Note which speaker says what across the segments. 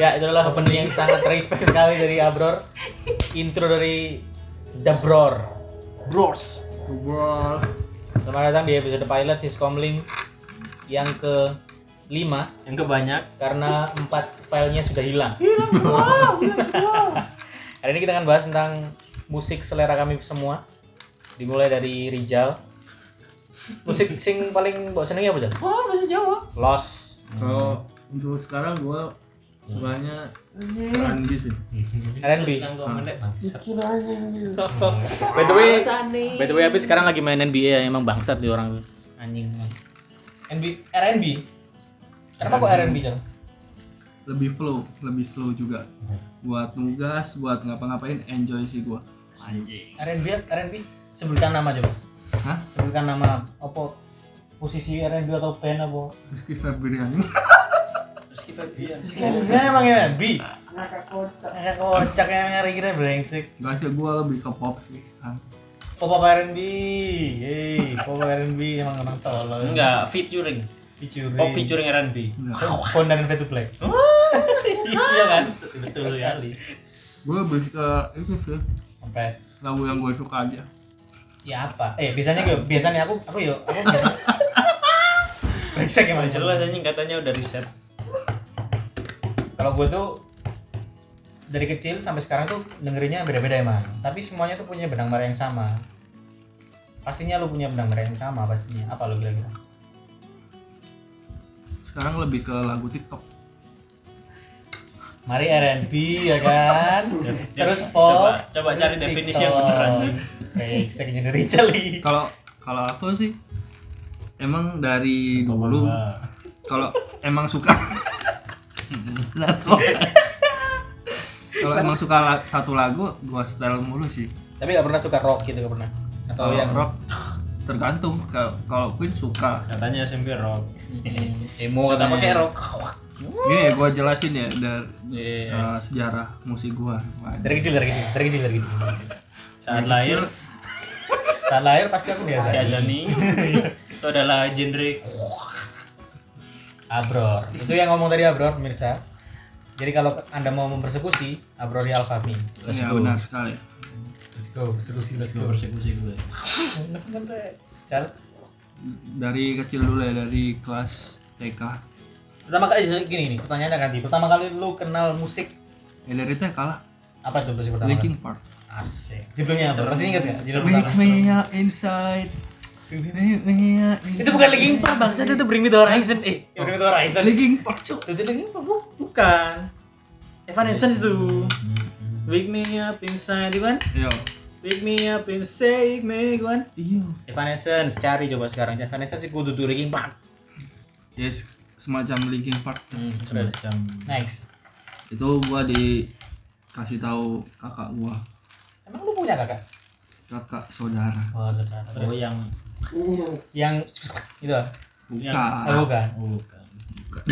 Speaker 1: Ya, itu adalah opening yang sangat respect sekali dari Abror. Intro dari Dabror.
Speaker 2: Bros.
Speaker 3: Wah.
Speaker 1: Selamat datang di episode pilot Siskomling yang ke 5
Speaker 2: Yang kebanyak.
Speaker 1: karena empat filenya sudah hilang. Hari ini kita akan bahas tentang musik selera kami semua. Dimulai dari Rijal. Musik sing paling mbok senengi apa, Jal?
Speaker 2: Oh, bahasa Jawa.
Speaker 1: Los.
Speaker 3: Kalau untuk sekarang gua sukanya R&B sih.
Speaker 1: R&B. By the way, by the way Abid sekarang lagi main NBA ya, emang bangsat di orang anjing. NB R&B. Kenapa kok R&B, Jal?
Speaker 3: Lebih flow, lebih slow juga. Buat nugas, buat ngapa-ngapain enjoy sih gua.
Speaker 2: Anjing.
Speaker 1: R&B R&B sebutkan nama coba.
Speaker 3: Hah?
Speaker 1: Sebutkan nama apa posisi R&B atau band apa?
Speaker 3: Rizky Febrian.
Speaker 2: Rizky Febian.
Speaker 1: Sebenarnya emang R&B. Ngakak kocak. Ngakak kocak yang ngari kira brengsek.
Speaker 3: Gak sih gua lebih ke pop sih.
Speaker 1: Pop up R&B. Hey, pop R&B emang emang tolol.
Speaker 2: Enggak, featuring.
Speaker 1: Featuring.
Speaker 2: Pop featuring R&B.
Speaker 1: Phone dan to Black. Iya kan? Betul sekali.
Speaker 3: Gua lebih ke itu sih
Speaker 1: Sampai
Speaker 3: lagu yang gue suka aja.
Speaker 1: ya apa? Eh biasanya gue biasanya aku aku yo aku biasa. Brengsek emang
Speaker 2: Jelas anjing katanya udah riset.
Speaker 1: Kalau gue tuh dari kecil sampai sekarang tuh dengerinnya beda-beda emang. Tapi semuanya tuh punya benang merah yang sama. Pastinya lu punya benang merah yang sama pastinya. Apa lu kira-kira?
Speaker 3: Sekarang lebih ke lagu TikTok.
Speaker 1: Mari R&B ya kan. Terus pop.
Speaker 2: Coba coba
Speaker 1: terus
Speaker 2: cari definisi yang bener anjing.
Speaker 1: Brengsek ini dari Celi.
Speaker 3: Kalau kalau aku sih emang dari dulu kalau emang suka. kalau emang suka la- satu lagu gua setel mulu sih
Speaker 1: Tapi gak pernah suka rock gitu gak pernah. Atau
Speaker 3: kalau
Speaker 1: yang
Speaker 3: rock tergantung kalau Queen suka
Speaker 2: Katanya SMP rock.
Speaker 1: hmm, emo
Speaker 2: Kata pakai rock.
Speaker 3: ini gua jelasin ya dari
Speaker 2: Iya.
Speaker 3: eh, sejarah musik gua Wah,
Speaker 1: Dari kecil dari kecil dari kecil dari kecil. Dari kecil.
Speaker 2: Saat lahir
Speaker 1: Saat lahir pasti aku biasa.
Speaker 2: Kazani itu adalah genre
Speaker 1: Abror. Itu yang ngomong tadi Abror, pemirsa. Jadi kalau Anda mau mempersekusi, Abror di Alfami.
Speaker 2: Let's
Speaker 3: ya
Speaker 2: go.
Speaker 3: benar sekali
Speaker 1: Let's go, persekusi, let's go.
Speaker 2: persekusi gue.
Speaker 1: Cal.
Speaker 3: dari kecil dulu ya dari kelas TK
Speaker 1: Pertama kali gini nih, pertanyaannya ganti. Pertama kali lu kenal musik
Speaker 3: ya dari TK lah
Speaker 1: apa tuh musik pertama?
Speaker 3: Linkin Park
Speaker 1: Asik. Judulnya apa? Masih inget gak? Judul
Speaker 3: me inside
Speaker 1: Itu bukan Linkin Park, bangsa itu Bring Me The Horizon. Eh, Bring Me The Horizon.
Speaker 3: Linkin Park cok
Speaker 1: Itu Linkin Park bu- bukan. Evanescence itu. Wake me up inside, itu kan?
Speaker 3: Yo
Speaker 1: Wake me up and save me, kan?
Speaker 3: Iya
Speaker 1: Evanescence, cari coba sekarang. Evanescence sih kudu tuh Linkin Park.
Speaker 3: Yes semacam Linkin Park
Speaker 1: Hmm,
Speaker 2: Semacam
Speaker 1: Next.
Speaker 3: itu gua dikasih tahu kakak gua
Speaker 1: Emang lu punya kakak?
Speaker 3: Kakak saudara
Speaker 1: Oh, saudara.
Speaker 2: oh yang
Speaker 1: Yang itu ah?
Speaker 3: bukan
Speaker 1: Oh, bukan.
Speaker 2: bukan.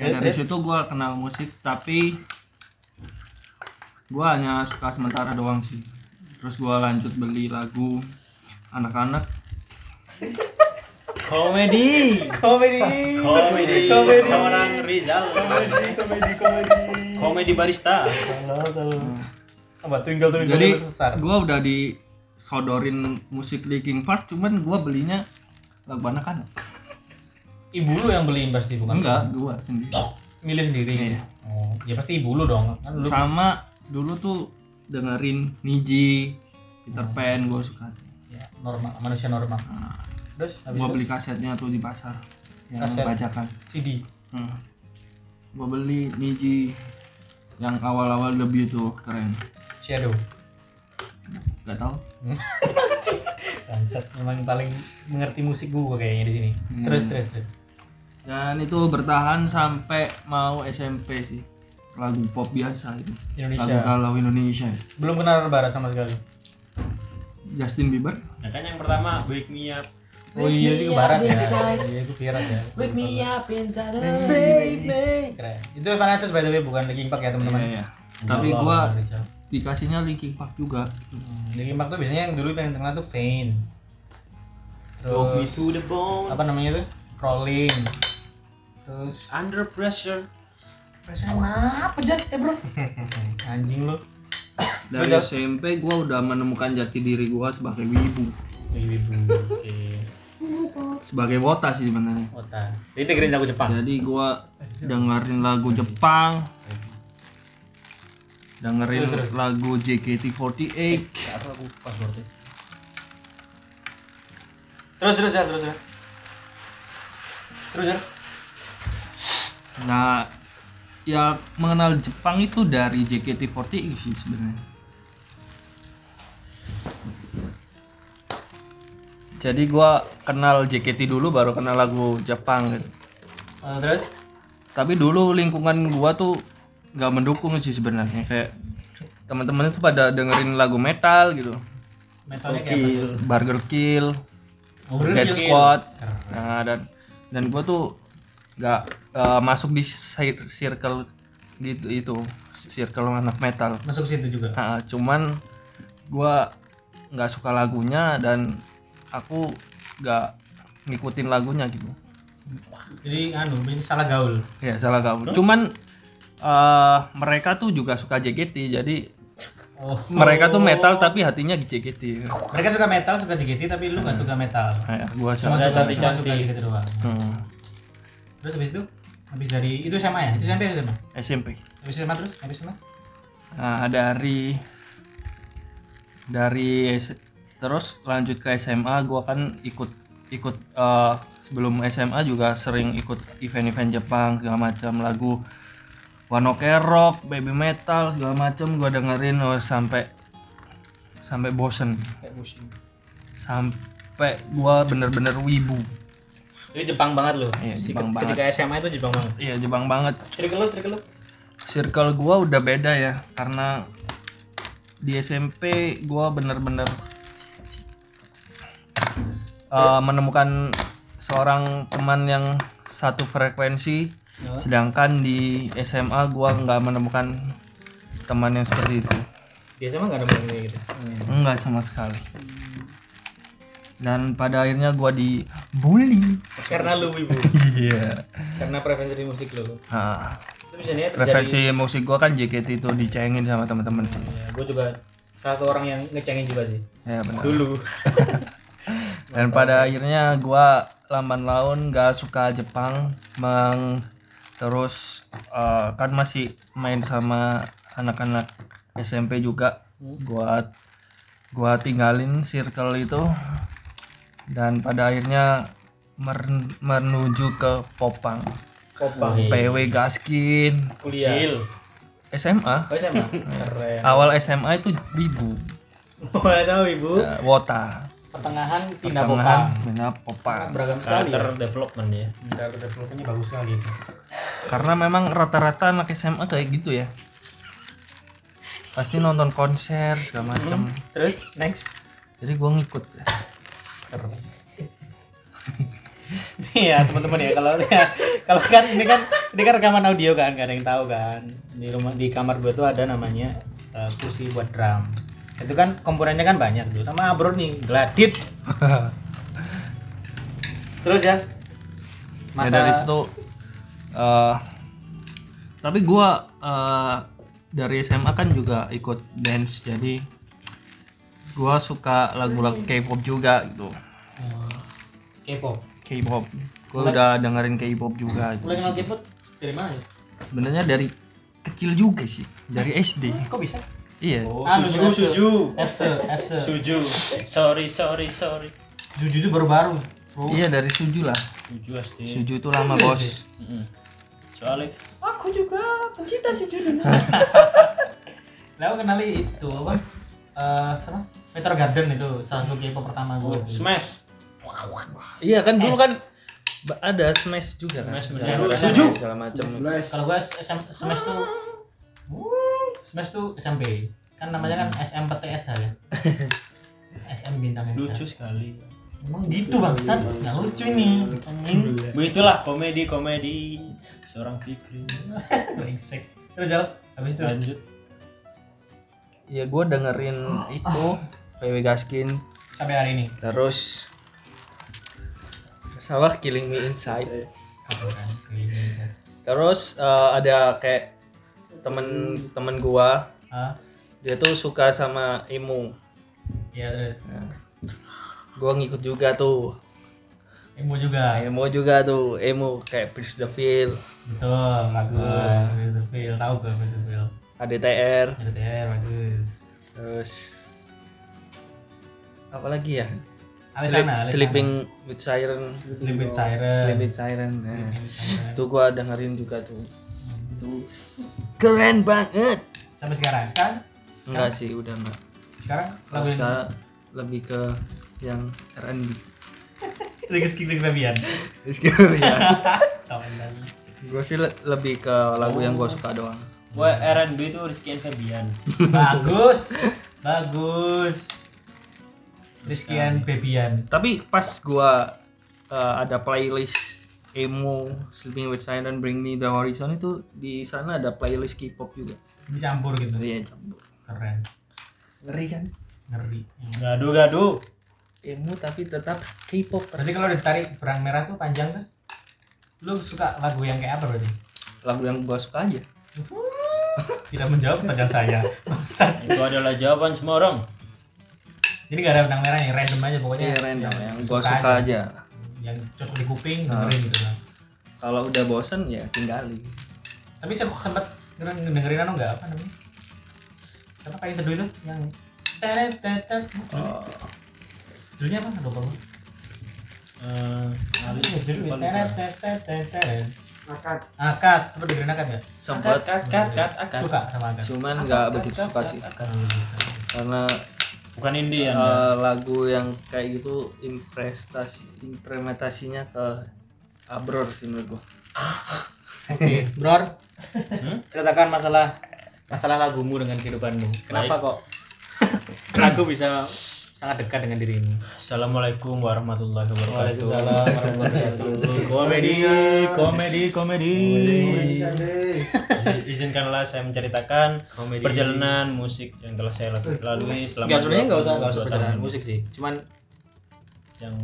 Speaker 3: ya dari situ gua kenal musik tapi gua hanya suka sementara doang sih terus gua lanjut beli lagu anak-anak
Speaker 2: Komedi.
Speaker 1: Komedi.
Speaker 2: Komedi.
Speaker 1: Komedi.
Speaker 2: Seorang Rizal.
Speaker 1: Komedi, komedi, komedi.
Speaker 2: Komedi barista.
Speaker 1: Halo, halo. Apa twinkle twinkle
Speaker 3: jadi gua udah disodorin musik Linkin Park cuman gua belinya lagu anak-anak
Speaker 1: Ibu lu yang beliin pasti bukan?
Speaker 3: enggak gua sendiri
Speaker 1: Milih sendiri. Oh, ya pasti ibu lu dong. Kan lu
Speaker 3: sama dulu tuh dengerin Niji Peter Pan gua suka
Speaker 1: ya, normal, manusia normal. Terus habis
Speaker 3: gua beli kasetnya tuh di pasar yang
Speaker 1: Kaset.
Speaker 3: bajakan
Speaker 1: CD.
Speaker 3: hmm. gua beli Niji yang awal-awal debut tuh keren
Speaker 1: Shadow.
Speaker 3: gak tau
Speaker 1: Bangsat, memang paling mengerti musik gua kayaknya di sini. Terus terus terus.
Speaker 3: dan itu bertahan sampai mau SMP sih lagu pop biasa itu lagu
Speaker 1: Indonesia.
Speaker 3: galau Indonesia
Speaker 1: Belum kenal barat sama sekali.
Speaker 3: Justin Bieber
Speaker 2: Ya kan yang pertama Wake Me Up.
Speaker 1: Oh iya sih ke barat ya. Iya itu barat ya.
Speaker 2: Wake me up inside
Speaker 1: Save me. Keren. Itu Evanescence by the way bukan Linkin Park ya teman-teman.
Speaker 3: Iya, iya. tapi gua. Dikasihnya Linkin Park juga.
Speaker 1: Hmm, Linkin Park tuh biasanya yang dulu yang terkenal tuh
Speaker 2: me
Speaker 1: Terus
Speaker 2: to the bone.
Speaker 1: apa namanya tuh? Crawling. terus
Speaker 2: Under pressure.
Speaker 1: perasaan apa Jan? Eh bro. Anjing lu.
Speaker 3: Dari SMP gua udah menemukan jati diri gua sebagai wibu.
Speaker 1: Ibu oke.
Speaker 3: Sebagai wota sih sebenarnya.
Speaker 1: Ota jadi dengerin lagu Jepang.
Speaker 3: Jadi gua dengerin lagu Jepang dengerin lagu JKT48
Speaker 1: apa aku passwordnya terus terus ya terus ya. Terus ya.
Speaker 3: Nah ya mengenal Jepang itu dari JKT48 sih sebenarnya. Jadi gua kenal JKT dulu baru kenal lagu Jepang gitu.
Speaker 1: Eh, terus?
Speaker 3: Tapi dulu lingkungan gua tuh nggak mendukung sih sebenarnya kayak teman-teman itu pada dengerin lagu metal gitu
Speaker 1: metalnya kayak apa tuh?
Speaker 3: Burger Kill,
Speaker 1: Oh, Burger
Speaker 3: Dead
Speaker 1: Kill.
Speaker 3: Squad, nah dan dan gue tuh nggak eh, masuk di cir- circle gitu itu circle anak metal.
Speaker 1: masuk situ juga
Speaker 3: Nah, cuman gue nggak suka lagunya dan aku nggak ngikutin lagunya gitu.
Speaker 1: jadi anu ini salah gaul
Speaker 3: Ya salah kamu. Cuman eh, mereka tuh juga suka JKT jadi
Speaker 1: oh
Speaker 3: mereka tuh metal tapi hatinya di JKT.
Speaker 1: mereka suka metal suka JKT tapi lu nggak suka metal?
Speaker 3: Kayak gua
Speaker 1: cuma suka cuma suka JKT doang.
Speaker 3: Hmm,
Speaker 1: terus habis itu? Habis dari itu sama ya? Itu SMP ya sama
Speaker 3: SMP.
Speaker 1: habis SMA terus? Habis SMA
Speaker 3: Nah, dari dari terus lanjut ke SMA gua kan ikut ikut eh, sebelum SMA juga sering ikut event-event Jepang segala macam lagu One Ok Rock, Baby Metal segala macam gua dengerin oh, sampai sampai bosen sampai gua bener-bener wibu
Speaker 1: Jadi Jepang banget loh.
Speaker 3: Iya, Jepang
Speaker 1: ketika SMA itu Jepang banget.
Speaker 3: iya Jepang banget
Speaker 1: Circle lu, circle lu.
Speaker 3: circle gua udah beda ya karena di SMP gua bener-bener uh, menemukan seorang teman yang satu frekuensi sedangkan di SMA gua nggak menemukan teman yang seperti itu
Speaker 1: Di SMA ada yang kayak gitu.
Speaker 3: enggak sama sekali dan pada akhirnya gua dibully
Speaker 1: Karena lu ibu.
Speaker 3: iya
Speaker 1: Karena preferensi di musik lu.
Speaker 3: nah,
Speaker 1: Itu bisa nih terjadi.
Speaker 3: referensi musik gua kan JKT itu dicengin sama teman-teman
Speaker 1: Ya, gue juga satu orang yang ngecengin juga sih.
Speaker 3: ya benar
Speaker 1: Dulu.
Speaker 3: dan pada akhirnya gua lamban laun gak suka Jepang meng terus eh, kan masih main sama anak-anak SMP juga gua gua tinggalin circle itu dan pada akhirnya mer- menuju ke Popang
Speaker 1: Kopang.
Speaker 3: PW Gaskin
Speaker 1: Kuliah.
Speaker 3: SMA
Speaker 1: Oh SMA. Keren.
Speaker 3: awal SMA itu Wibu
Speaker 1: Oh, tahu ibu.
Speaker 3: eh, Wota
Speaker 1: Pertengahan pindah
Speaker 3: Pertengahan,
Speaker 1: Popang.
Speaker 3: pindah Popang
Speaker 1: Beragam sekali.
Speaker 2: Karakter
Speaker 1: Ya.
Speaker 2: development ya.
Speaker 1: Karakter developmentnya bagus sekali
Speaker 3: karena memang rata-rata anak SMA kayak gitu ya pasti nonton konser segala macam
Speaker 1: Terus next.
Speaker 3: jadi gua ngikut
Speaker 1: Iya teman-teman ya kalau kalau kan ini kan ini kan rekaman audio kan gak ada yang tahu kan di rumah di kamar gue tuh ada namanya eh, kursi buat drum itu kan komponennya kan banyak tuh. Sama bro nih gladit. Terus ya?
Speaker 3: Ya dari situ eh, tapi gua eh, dari SMA kan juga ikut dance jadi gua suka lagu-lagu K-pop juga gitu.
Speaker 1: Eh, K-pop?
Speaker 3: K-pop. Gua udah dengerin K-pop juga gitu.
Speaker 1: mulai kenal K-pop dari mana ya?
Speaker 3: sebenarnya dari kecil juga sih dari SD
Speaker 1: kok bisa
Speaker 3: iya
Speaker 2: Oh,
Speaker 1: Ah,
Speaker 2: suju,
Speaker 1: lu
Speaker 2: suju.
Speaker 1: Fse Fse
Speaker 2: Suju. Sorry, sorry, sorry.
Speaker 1: Juju itu baru-baru oh.
Speaker 3: iya dari Suju lah
Speaker 2: Suju SD.
Speaker 3: Suju itu lama bos
Speaker 2: Mm-mm. Soalnya aku juga pencinta suju
Speaker 1: Lah aku kenali itu apa? Eh, sama Peter Garden itu salah satu K-pop pertama gue.
Speaker 2: Smash.
Speaker 3: Iya kan dulu kan ada Smash juga kan.
Speaker 2: Smash, Smash.
Speaker 3: Smash
Speaker 2: Setuju.
Speaker 3: segala macam.
Speaker 1: Kalau gue SM, Smash tuh Smash tuh SMP. Kan namanya kan SMPTS kan. SM bintang S.
Speaker 2: Lucu sekali.
Speaker 1: Emang gitu bangsat. Nggak lucu ini. Anjing.
Speaker 2: Begitulah komedi komedi seorang Fikri.
Speaker 1: Brengsek. Terus jawab. Habis itu
Speaker 2: Lanjut.
Speaker 3: Iya gue dengerin itu PW Gaskin
Speaker 1: sampai hari ini.
Speaker 3: terus sama Killing Me Inside.
Speaker 1: Kan?
Speaker 3: Terus eh, ada kayak temen temen gua
Speaker 1: Ah,
Speaker 3: dia tuh suka sama emo
Speaker 1: iya terus.
Speaker 3: gua ngikut juga tuh
Speaker 1: Emo juga.
Speaker 3: emo juga tuh emo kayak Prince the Veil
Speaker 1: Betul, bagus. Itu feel tahu gue itu feel.
Speaker 3: ADTR
Speaker 1: Ada TR bagus.
Speaker 3: terus apa lagi ya
Speaker 1: Alisana, Alisana.
Speaker 3: Sleeping with Siren
Speaker 1: Sleep with Siren.
Speaker 3: Sleeping with Siren nah.
Speaker 1: Sleeping with Siren.
Speaker 3: itu gua dengerin juga tuh itu keren banget
Speaker 1: Sampai sekarang. Sekarang
Speaker 3: enggak sih udah enggak
Speaker 1: sekarang lagu yang
Speaker 3: sekarang lebih ke yang R&B
Speaker 1: Fabian.
Speaker 3: ya
Speaker 1: Tahun lalu.
Speaker 3: gue sih le- lebih ke lagu yang gue suka doang
Speaker 2: Gue R&B itu Rizky and Febian.
Speaker 1: Bagus. Bagus. Rizkian Bebian.
Speaker 3: tapi pas gua uh, ada playlist emo Sleeping with Siren Bring Me the Horizon itu di sana ada playlist K-pop juga
Speaker 1: Dicampur gitu.
Speaker 3: iya campur
Speaker 1: Keren.
Speaker 3: ngeri kan
Speaker 1: Ngeri.
Speaker 2: Gaduh-gaduh.
Speaker 3: emo tapi tetap K-pop
Speaker 1: Berarti kalau ditarik berang merah tuh panjang tuh. Lu suka lagu yang kayak apa berarti?
Speaker 3: lagu yang gua suka aja
Speaker 1: Tidak menjawab pertanyaan saya. Bangsat.
Speaker 2: Itu adalah jawaban semua orang.
Speaker 1: Jadi gak ada benang merah yang random aja pokoknya.
Speaker 3: Iya random
Speaker 1: yang
Speaker 3: yang gua suka aja
Speaker 1: Yang cocok di kuping dengerin gitu lah.
Speaker 3: kalau udah bosan ya tinggalin
Speaker 1: Tapi sem- sempet dengerin, dengerin anu enggak apa namanya? Apa paling teduh itu yang tetet tetet.
Speaker 3: Oh.
Speaker 1: Judulnya apa? Lupa.
Speaker 2: Eh,
Speaker 1: tetet tetet tetet. Akad. Akad, sempet dengerin akad enggak?
Speaker 3: sempet
Speaker 2: kat kat kat akan.
Speaker 1: Suka sama akad.
Speaker 3: cuman nggak begitu suka sih karena
Speaker 2: Bukan indie ya.
Speaker 3: eh, lagu yang kayak gitu imprestasi implementasinya ke abror sih menurut gua
Speaker 1: Oke, Bror. Ceritakan masalah masalah lagumu dengan kehidupanmu. Kenapa kok lagu bisa sangat dekat dengan dirimu?
Speaker 2: Assalamualaikum warahmatullahi wabarakatuh.
Speaker 1: warahmatullahi Komedi, komedi, komedi.
Speaker 2: Izi- Izinkanlah saya menceritakan
Speaker 1: Komedi.
Speaker 2: perjalanan musik yang telah saya lalu- lalui selama
Speaker 1: Enggak sebenarnya enggak usah enggak usah
Speaker 2: 22
Speaker 1: perjalanan
Speaker 2: tahun
Speaker 1: musik sih. Cuman
Speaker 2: yang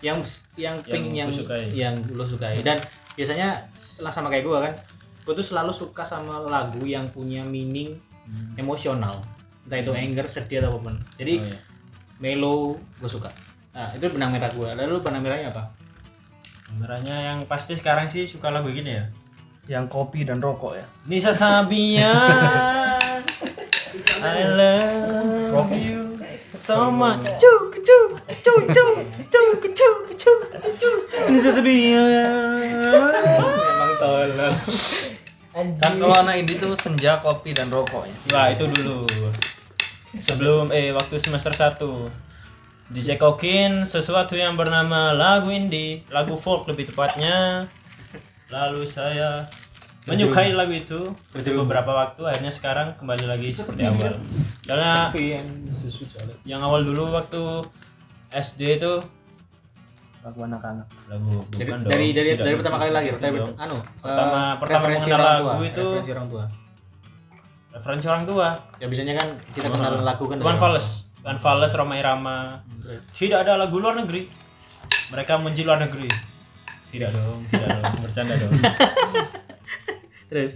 Speaker 1: yang yang ping yang
Speaker 2: lu sukai.
Speaker 1: yang lo sukai dan biasanya setelah sama kayak gue kan gue tuh selalu suka sama lagu yang punya meaning emosional entah itu anger sedih atau apa pun jadi
Speaker 2: Oh, iya.
Speaker 1: melo gue suka nah itu benang merah gue lalu benang merahnya apa
Speaker 2: Merahnya yang pasti sekarang sih suka lagu gini ya.
Speaker 3: Yang kopi dan rokok ya.
Speaker 2: Nisa Sabian. I love you so much. Cu, cu, cu, cu, cu, cu, cu, cu. Nisa Sabian.
Speaker 1: Memang tolol.
Speaker 3: Kan kalau anak indie tuh senja kopi dan rokok ya.
Speaker 2: Lah itu dulu. Sebelum eh waktu semester 1 Dicekokin sesuatu yang bernama lagu indie Lagu folk lebih tepatnya Lalu saya menyukai lagu itu Untuk beberapa waktu akhirnya sekarang kembali lagi seperti awal. Karena yang awal dulu waktu SD itu
Speaker 3: lagu anak-anak.
Speaker 2: Lagu
Speaker 1: dari
Speaker 2: bukan dong,
Speaker 1: dari dari, dari pertama kali
Speaker 2: dong.
Speaker 1: anu
Speaker 2: Pertama-
Speaker 1: eh,
Speaker 2: pertama
Speaker 1: referensi
Speaker 2: mengenal
Speaker 1: orang
Speaker 2: lagu
Speaker 1: tua,
Speaker 2: itu-
Speaker 1: referensi orang tua.
Speaker 2: Referensi orang tua.
Speaker 1: Ya biasanya kan kita kenal lagu kan dari
Speaker 2: Fals. Iwan Fals Roma Irama. Tidak ada lagu luar negeri. Mereka menji luar negeri tidak dong tidak dong. Bercanda dong.
Speaker 1: Terus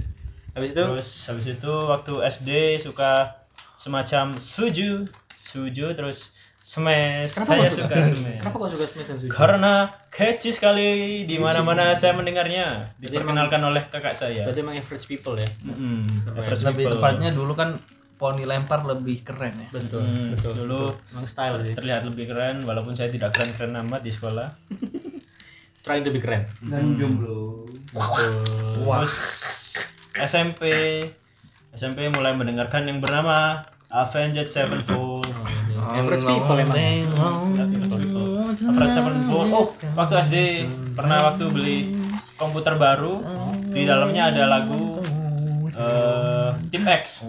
Speaker 1: habis itu?
Speaker 2: Terus habis itu waktu SD suka semacam suju. Suju terus smash saya suka smash
Speaker 1: kenapa kok suka and Suji?
Speaker 2: karena catchy sekali. Di mana mana saya mendengarnya. Diperkenalkan oleh kakak saya.
Speaker 1: berarti emang average people ya?
Speaker 2: Mm-mm. Average
Speaker 3: lebih
Speaker 2: people.
Speaker 3: tepatnya dulu kan poni lempar lebih keren ya.
Speaker 1: Betul
Speaker 2: Hmm,
Speaker 1: betul
Speaker 2: dulu
Speaker 1: emang style sih.
Speaker 2: terlihat lebih keren walaupun saya tidak keren-keren amat di sekolah
Speaker 1: trying to be keren
Speaker 4: dan jomblo.
Speaker 2: Terus SMP SMP mulai mendengarkan yang bernama Avenged Sevenfold.
Speaker 1: average people emang.
Speaker 2: Avenged Sevenfold. Oh, waktu SD pernah waktu beli komputer baru. Di dalamnya ada lagu eh Tip X.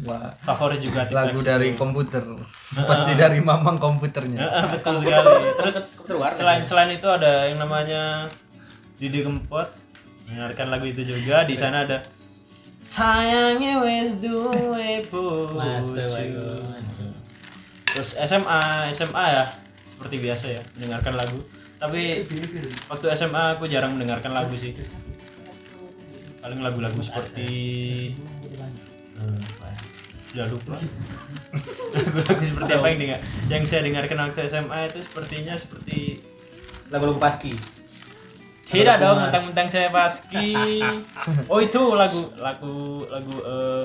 Speaker 3: Wah,
Speaker 2: Favorit juga
Speaker 3: lagu dari komputer. Pasti dari mamang komputernya.
Speaker 2: Heeh, betul sekali. Terus
Speaker 1: warna
Speaker 2: selain selain itu ada yang namanya Didi Kempot. Mendengarkan lagu itu juga. Di sana ada sayangnya wes duwe terus SMA SMA ya seperti biasa ya mendengarkan lagu. Tapi waktu SMA aku jarang mendengarkan lagu sih. Paling lagu-lagu seperti eh, ya? Sudah lupa. Seperti apa yang dengar yang saya dengarkan waktu SMA itu sepertinya seperti
Speaker 1: lagu-lagu paski.
Speaker 2: Tidak dong mentang-mentang saya paski. Oh itu lagu lagu lagu eh,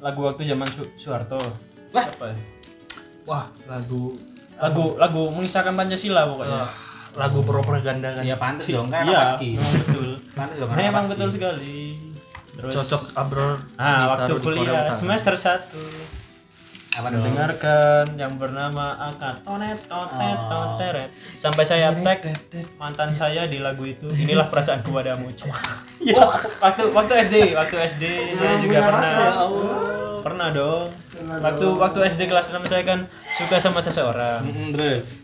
Speaker 2: lagu waktu zaman Su- Soeharto. Apa? Ya?
Speaker 3: Wah, lagu
Speaker 2: lagu lagu mengisahkan Pancasila pokoknya.
Speaker 3: Lagu propaganda kan.
Speaker 1: ya pantas dong kan
Speaker 2: iya.
Speaker 1: Paski.
Speaker 2: Betul.
Speaker 1: Pantas dong
Speaker 2: Nah,
Speaker 1: anak
Speaker 2: emang betul sekali terus
Speaker 3: Cocok abrol.
Speaker 2: ah waktu kuliah semester 1
Speaker 1: apa dong
Speaker 2: dengarkan yang bernama akad tonet tonet
Speaker 1: Oh.
Speaker 2: toteret. Sampai saya tag mantan saya di lagu itu. Inilah perasaanku padamu ya, waktu waktu SD waktu SD saya juga pernah. pernah dong. Waktu waktu SD kelas 6 saya kan suka sama seseorang.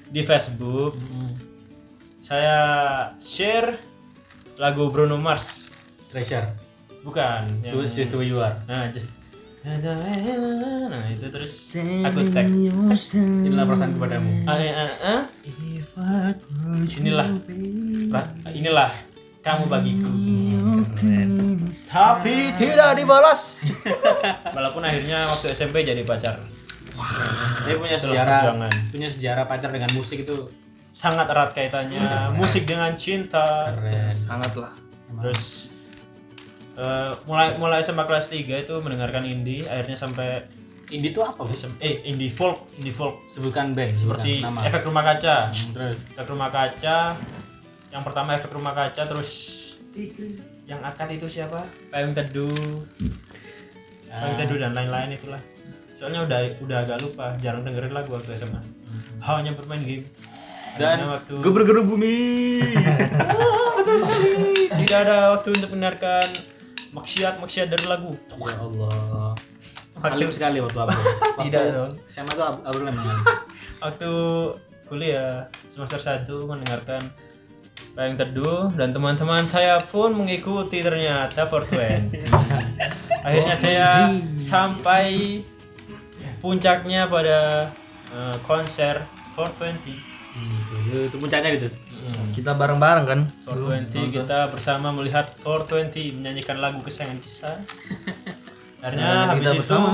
Speaker 2: Di Facebook. Saya share lagu Bruno Mars.
Speaker 1: Treasure
Speaker 2: bukan yang
Speaker 1: terus just the way you are.
Speaker 2: Nah just nah itu terus aku tag.
Speaker 1: inilah perasaan kepadamu.
Speaker 2: Ah, eh, ah, ah. inilah inilah kamu bagiku.
Speaker 3: Tapi tidak dibalas.
Speaker 2: walaupun akhirnya waktu SMP jadi pacar.
Speaker 1: Dia punya sejarah
Speaker 2: perjuangan.
Speaker 1: punya sejarah pacar dengan musik itu.
Speaker 2: Sangat erat kaitannya. Musik dengan cinta.
Speaker 1: Keren.
Speaker 3: Sangatlah.
Speaker 2: terus eh, mulai mulai SMA kelas 3 itu mendengarkan indie akhirnya sampai
Speaker 1: indie itu apa
Speaker 2: SM eh indie folk indie folk.
Speaker 1: Sebutkan band
Speaker 2: seperti
Speaker 1: sebutkan nama.
Speaker 2: Efek rumah kaca.
Speaker 1: Hmm, terus?
Speaker 2: Efek rumah kaca. Yang pertama efek rumah kaca terus yang akad itu siapa? Payung teduh payung teduh dan lain-lain itulah. Soalnya udah udah agak lupa jarang dengerin lagu waktu SMA hanya bermain game.
Speaker 1: Dan
Speaker 2: waktu
Speaker 3: Geber-geber bumi.
Speaker 2: betul sekali. Tidak ada waktu untuk mendengarkan maksiat maksiat dari lagu.
Speaker 1: Ya Allah. Alim sekali waktu apa
Speaker 2: Tidak dong.
Speaker 1: sama tuh Ab- Abdul Lemang kali.
Speaker 2: waktu kuliah semester 1 mendengarkan Payung Teduh dan teman-teman saya pun mengikuti ternyata 420 akhirnya saya sampai puncaknya pada eh, konser 420
Speaker 1: Hmm, itu, itu puncaknya gitu
Speaker 3: Kita bareng-bareng kan.
Speaker 2: 420 kita bersama melihat 420 menyanyikan lagu kesayangan kita. Akhirnya habis
Speaker 3: kita
Speaker 2: itu
Speaker 3: bersama.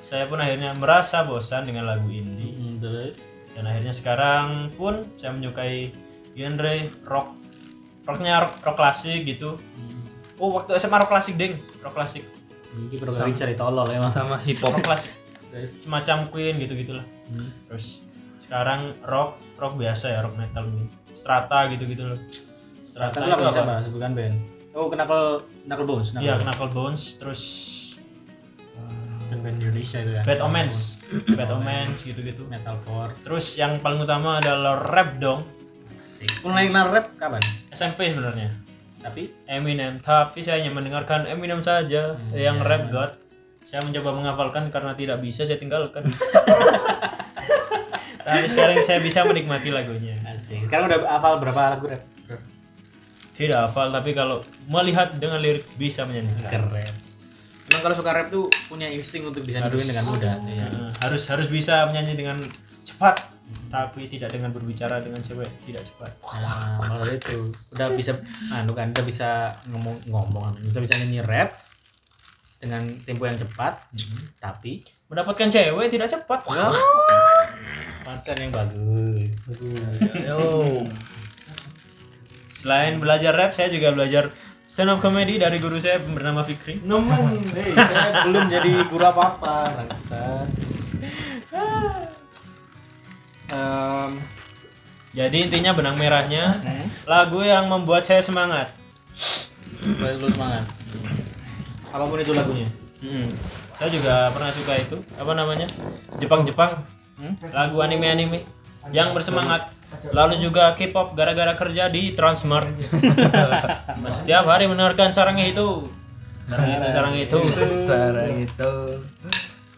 Speaker 2: saya pun akhirnya merasa bosan dengan lagu indie
Speaker 1: Hmm, terus?
Speaker 2: Dan akhirnya sekarang pun saya menyukai genre rock rocknya rock, rock klasik gitu. Oh waktu SMA rock klasik deng. Rock klasik.
Speaker 1: Ini program cari tolol emang.
Speaker 3: Sama hip hop.
Speaker 2: rock klasik. Semacam Queen gitu gitulah terus sekarang rock rock biasa ya rock metal gitu strata gitu gitu loh. Strata itu apa?
Speaker 1: Siapa sebutkan band? Oh knuckle knuckle bones
Speaker 2: iya. Knuckle Bones terus
Speaker 1: Kan band Indonesia itu ya?
Speaker 2: Bad Omens. Bad Omens. Gitu gitu
Speaker 1: metalcore.
Speaker 2: Terus yang paling utama adalah rap dong.
Speaker 1: Mulai kenal rap kapan?
Speaker 2: SMP sebenarnya.
Speaker 1: Tapi?
Speaker 2: Eminem. Tapi saya hanya mendengarkan Eminem saja yang rap god. Saya mencoba menghafalkan karena tidak bisa saya tinggalkan tapi sekarang saya bisa menikmati lagunya.
Speaker 1: Asik. Sekarang udah hafal berapa lagu rap
Speaker 2: tidak hafal tapi kalau melihat dengan lirik bisa menyanyikan.
Speaker 1: Keren. Emang kalau suka rap tuh punya insting untuk bisa niruin dengan mudah.
Speaker 2: Ya, harus harus bisa menyanyi dengan cepat tapi tidak dengan berbicara dengan cewek tidak cepat.
Speaker 1: Nah kalau itu udah bisa anu kan udah bisa ngomong ngomong udah bisa nyanyi rap dengan tempo yang cepat tapi
Speaker 2: mendapatkan cewek tidak cepat
Speaker 1: konsen yang bagus
Speaker 3: Yo.
Speaker 2: selain belajar rap saya juga belajar stand up comedy dari guru saya bernama Fikri
Speaker 1: Namun, hei, saya belum jadi guru apa-apa, bangsat. Em,
Speaker 2: jadi intinya benang merahnya lagu yang membuat saya semangat
Speaker 1: balik lu semangat. Apa pun itu lagunya.
Speaker 2: Mm. Saya juga pernah suka itu apa namanya Jepang-Jepang lagu anime-anime yang bersemangat. Lalu juga K-pop gara-gara kerja di Transmart. Setiap hari mendengarkan sarangnya itu. Sarang itu, sarang itu.
Speaker 3: Sarang itu.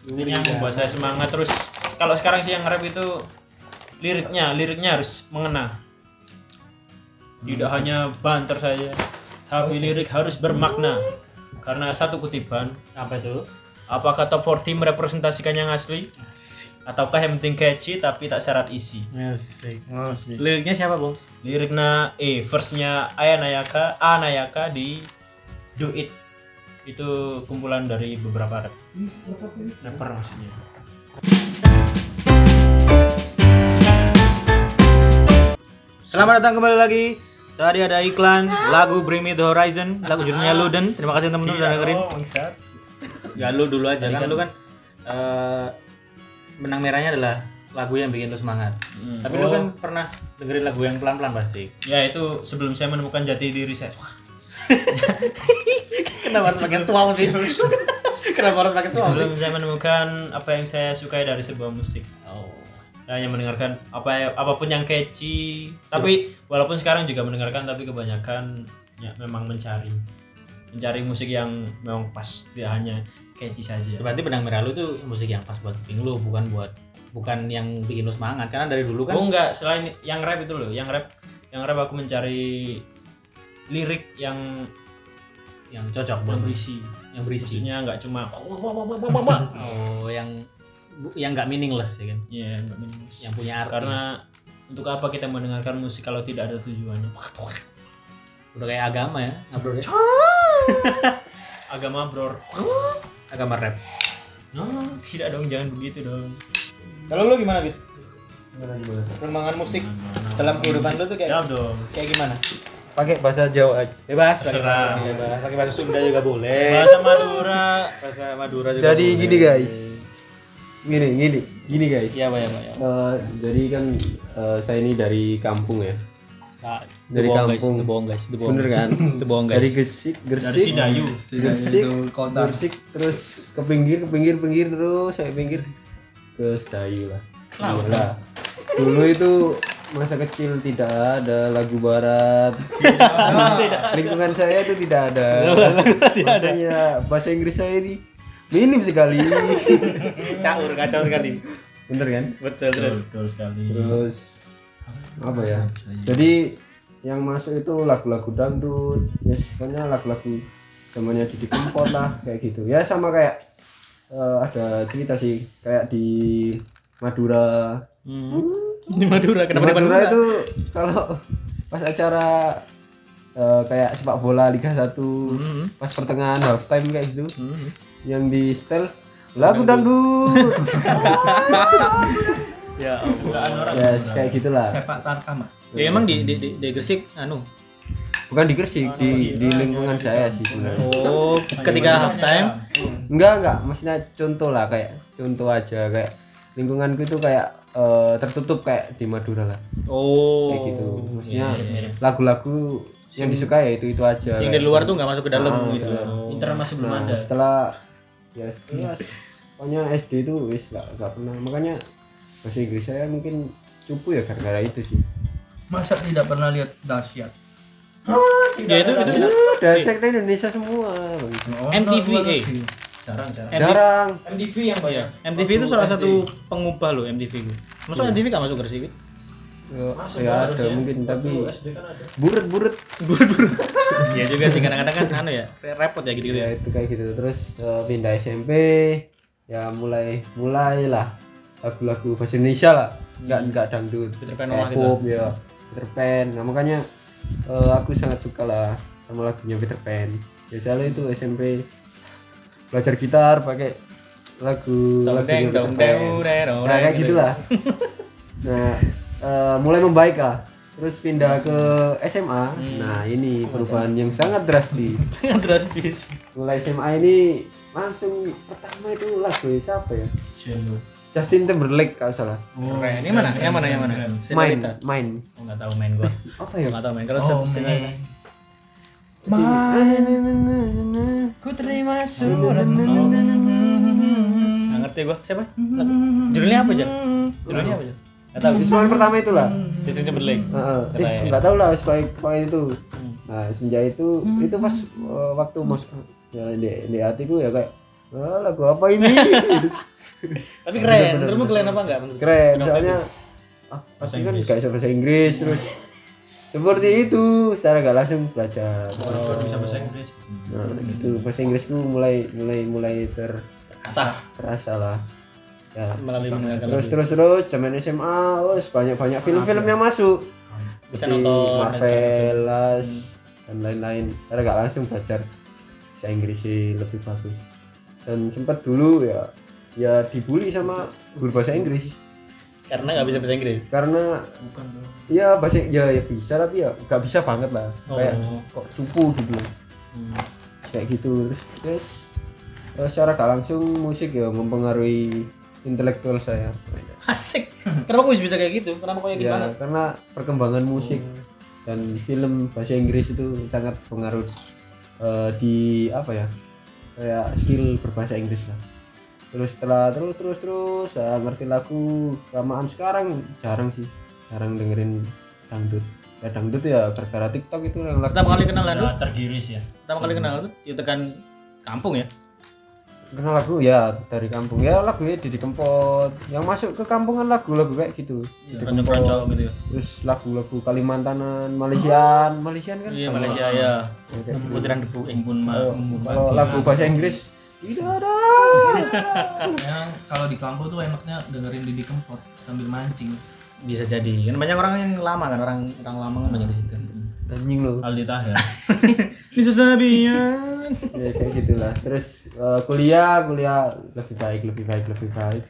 Speaker 2: Ini yang membuat saya semangat terus. Kalau sekarang sih yang rap itu liriknya, liriknya harus mengena. Tidak hanya banter saja, tapi lirik harus bermakna. Karena satu kutipan
Speaker 1: Apa itu?
Speaker 2: Apakah top 40 merepresentasikan yang asli? Ataukah yang penting catchy tapi tak syarat isi?
Speaker 1: Asik. Liriknya siapa, Bung?
Speaker 2: Liriknya eh verse-nya Aya Nayaka, A Nayaka di Do It. Itu kumpulan dari beberapa rap. Rapper maksudnya.
Speaker 1: Selamat datang kembali lagi. Tadi ada iklan lagu Bring Me The Horizon, lagu judulnya Luden. Terima kasih teman-teman udah dengerin. Ya lu dulu aja kan lu kan eh, benang merahnya adalah lagu yang bikin lu semangat. Tapi lu kan pernah dengerin lagu yang pelan-pelan pasti.
Speaker 2: Ya itu sebelum saya menemukan jati diri saya. Wah,
Speaker 1: Kenapa harus pakai suau sih? Kenapa harus pakai sih?
Speaker 2: sebelum saya menemukan apa yang saya sukai dari sebuah musik.
Speaker 1: Oh.
Speaker 2: Saya hanya mendengarkan apa apa pun yang catchy. Tapi walaupun sekarang juga mendengarkan tapi kebanyakan ya memang mencari mencari musik yang memang pas tidak hanya catchy saja.
Speaker 1: Berarti benang merah lu tuh musik yang pas buat kuping lu, bukan buat bukan yang bikin lu semangat karena dari dulu kan
Speaker 2: Oh enggak, selain yang rap itu loh, yang rap yang rap aku mencari lirik yang
Speaker 1: yang cocok buat
Speaker 2: berisi.
Speaker 1: yang berisi.
Speaker 2: Maksudnya enggak cuma
Speaker 1: Oh, yang yang nggak meaningless ya kan?
Speaker 2: ya enggak meaningless.
Speaker 1: Yang punya arti.
Speaker 2: Karena untuk apa kita mendengarkan musik kalau tidak ada tujuannya?
Speaker 1: udah kayak agama ya, bro ya.
Speaker 2: Agama bro.
Speaker 1: Agama rap.
Speaker 2: No, tidak dong, jangan begitu dong.
Speaker 1: Kalau lu gimana, Bit? Perkembangan musik dalam kehidupan lu tuh kayak
Speaker 2: Jawab dong.
Speaker 1: kayak gimana?
Speaker 4: pakai bahasa Jawa aja.
Speaker 1: Bebas, pakai
Speaker 2: Terserah.
Speaker 1: bahasa, pakai bahasa Sunda juga boleh.
Speaker 2: Bahasa Madura.
Speaker 1: Bahasa Madura juga.
Speaker 4: Jadi
Speaker 1: boleh.
Speaker 4: gini guys. Gini, gini, gini guys.
Speaker 1: Iya, Pak, ya, Pak, ya.
Speaker 4: Eh, jadi kan eh, saya ini dari kampung ya.
Speaker 1: Nah,
Speaker 4: Dari
Speaker 1: bohong, guys.
Speaker 4: kampung.
Speaker 1: Itu bohong, guys. Itu bohong.
Speaker 4: Bener kan?
Speaker 1: Itu bohong, guys.
Speaker 4: Dari Gresik,
Speaker 2: Dari
Speaker 4: Gresik,
Speaker 2: Sidayu.
Speaker 4: Gresik,
Speaker 3: itu kota
Speaker 4: Gresik, terus ke pinggir, ke pinggir, pinggir terus sampai pinggir ke Sedayu lah. Lah. Dulu itu masa kecil tidak ada lagu barat. Lingkungan saya itu tidak ada. Makanya bahasa Inggris saya ini minim sekali.
Speaker 1: Caur, kacau sekali.
Speaker 4: Bener kan?
Speaker 1: Betul, terus.
Speaker 2: Betul sekali.
Speaker 4: terus apa ya jadi yang masuk itu lagu-lagu dangdut ya pokoknya lagu-lagu zamannya Didi Kempot lah kayak gitu ya sama kayak eh, ada cerita sih kayak di Madura
Speaker 1: Hmm. Di Madura,
Speaker 4: di
Speaker 1: kenapa di
Speaker 4: Madura
Speaker 1: Madura?
Speaker 4: itu kalau pas acara eh, kayak sepak bola Liga 1 pas pertengahan half time kayak gitu yang di setel lagu dangdut
Speaker 1: Ya, Allah.
Speaker 4: ya kayak gitulah
Speaker 3: sepak tarkam ah.
Speaker 1: Ya emang di di di, di Gresik anu.
Speaker 4: bukan di Gresik di di lingkungan saya sih sebenarnya
Speaker 1: Oh, ketika half time
Speaker 4: Enggak enggak, maksudnya contoh lah kayak contoh aja kayak lingkunganku itu kayak eh, tertutup kayak di Madura lah
Speaker 1: Oh.
Speaker 4: kayak gitu. Maksudnya lagu-lagu yang disukai ya itu itu aja.
Speaker 1: Yang dari luar tuh nggak masuk ke dalam gitu.
Speaker 2: Internet masih belum
Speaker 4: Nah,
Speaker 2: ada.
Speaker 4: setelah ya setelah pokoknya SD itu wis nggak pernah makanya bahasa Inggris saya mungkin cupu ya gara-gara itu sih.
Speaker 3: Masa tidak pernah lihat dahsyat
Speaker 1: Ya itu itu
Speaker 4: Udah sekte Indonesia semua. Bang.
Speaker 1: MTV, eh.
Speaker 2: Jarang, jarang.
Speaker 4: Jarang.
Speaker 2: MTV yang banyak.
Speaker 1: MTV itu salah satu pengubah loh MTV itu. Masuk MTV gak masuk Gresik? Wit?
Speaker 4: Ya, ya ada mungkin tapi
Speaker 2: kan ada.
Speaker 4: buret-buret
Speaker 1: Iya juga sih kadang-kadang kan anu ya repot ya gitu-gitu
Speaker 4: ya
Speaker 1: ya.
Speaker 4: itu kayak gitu terus eh, pindah SMP ya mulai mulailah lagu-lagu bahasa Indonesia lah nggak nggak dangdut
Speaker 1: gitu.
Speaker 4: pop ya Peter Pan. Nah makanya eh, aku sangat suka lah sama lagunya Peter Pan. Biasanya itu SMP belajar gitar pakai lagu lagunya Peter Pan. nah kayak gitulah. Nah eh, mulai membaik lah. Terus pindah ke SMA nah ini perubahan yang sangat drastis.
Speaker 1: Sangat drastis.
Speaker 4: mulai SMA ini langsung pertama itu lagu siapa ya. Justin Timberlake kalau salah
Speaker 1: Keren. Ini mana? Yang mana? Yang mana?
Speaker 4: main main
Speaker 1: Oh, nggak tahu main gua.
Speaker 4: apa ya
Speaker 1: Nggak tahu main. Kalau
Speaker 3: oh
Speaker 1: satu
Speaker 3: man
Speaker 2: Ku terima surat.
Speaker 1: nggak ngerti gua. Siapa? Judulnya apa Jan? Judulnya apa Jan? Nggak tahu.
Speaker 4: Ismail pertama itulah
Speaker 1: Justin Timberlake.
Speaker 4: Heeh. Eh,
Speaker 1: Keren.
Speaker 4: nggak tahu lah sebagai itu nah semenjak itu itu pas eh, waktu mas ya di, di hatiku ya kayak "Ah, lagu apa ini
Speaker 1: Tapi keren. Menurutmu keren apa enggak?
Speaker 4: keren soalnya ah, pasti kan gak bisa bahasa Inggris terus seperti itu secara gak langsung belajar.
Speaker 2: Baru bisa bahasa Inggris.
Speaker 4: nah gitu. Bahasa Inggrisku mulai mulai mulai ter
Speaker 2: Asah.
Speaker 4: terasa lah. Ya.
Speaker 1: Melalui mendengarkan
Speaker 4: terus terus terus zaman SMA terus banyak banyak film-film yang masuk.
Speaker 1: Bisa
Speaker 4: Seperti
Speaker 1: nonton,
Speaker 4: Marvel dan lain-lain. Karena gak langsung belajar bahasa Inggris sih lebih bagus. Dan sempat dulu ya ya dibully sama guru bahasa Inggris.
Speaker 1: Karena nggak bisa bahasa Inggris?
Speaker 4: Karena ya bahasa ya, ya bisa tapi ya nggak bisa banget lah. Kayak kok cupu gitu. Loh kayak gitu. Terus terus eh, secara gak langsung musik ya mempengaruhi intelektual saya.
Speaker 1: Asik. Kenapa kok bisa kayak gitu? Kenapa kok
Speaker 4: ya
Speaker 1: gimana?
Speaker 4: karena perkembangan musik dan film bahasa Inggris itu sangat pengaruh eh, di apa ya? Kayak skill berbahasa Inggris lah terus setelah terus terus terus saya ngerti lagu lamaan sekarang jarang sih jarang dengerin dangdut. Ya dangdut ya gara-gara TikTok itu yang lagu
Speaker 1: pertama kali kenal
Speaker 2: Udah tergiris ya.
Speaker 1: pertama kali kenal itu ya tekan kampung ya?
Speaker 4: Kenal lagu ya dari kampung. Ya lagunya Didi Kempot. Yang masuk ke kampungan lagu-lagu kayak gitu. Didi
Speaker 1: keroncong-keroncong gitu ya?
Speaker 4: Terus lagu-lagu Kalimantanan Malaysian. Malaysian kan?
Speaker 1: Iya Malaysia ya putaran debu
Speaker 2: ma.
Speaker 4: kalau lagu bahasa Inggris tidak ada.
Speaker 3: Yang kalau di kampung tuh enaknya dengerin Didi Kempot sambil mancing.
Speaker 1: Bisa jadi. Kan banyak orang yang lama kan orang orang lama kan banyak di situ.
Speaker 4: Anjing lo
Speaker 2: Aldi Tahir.
Speaker 1: bisa sabian
Speaker 4: ya kayak gitulah. Terus eh, kuliah kuliah lebih baik lebih baik lebih baik.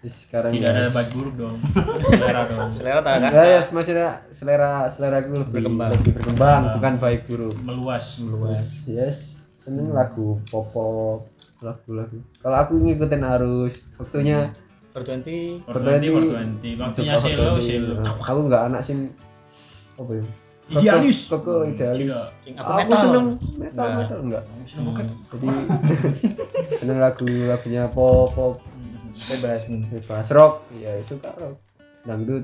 Speaker 4: Terus sekarang
Speaker 2: Tidak ada baik buruk dong. Selera dong.
Speaker 1: selera tak
Speaker 4: ya, ya masih ada selera selera aku lebih berkembang, lebih berkembang bukan baik buruk.
Speaker 2: Meluas.
Speaker 4: Terus, yes seneng lagu pop pop lagu-lagu. Kalau aku ngikutin arus waktunya
Speaker 1: per 20
Speaker 2: For 20, for 20. Waktunya selo, selo.
Speaker 4: aku nggak anak sing apa ya?
Speaker 2: Idealis.
Speaker 4: koko idealis.
Speaker 1: Sing
Speaker 4: aku,
Speaker 1: aku metal.
Speaker 4: seneng metal metal enggak jadi seneng lagu lagunya pop. Pop
Speaker 1: bebas
Speaker 4: bebas rock. Ya suka rock. Dangdut.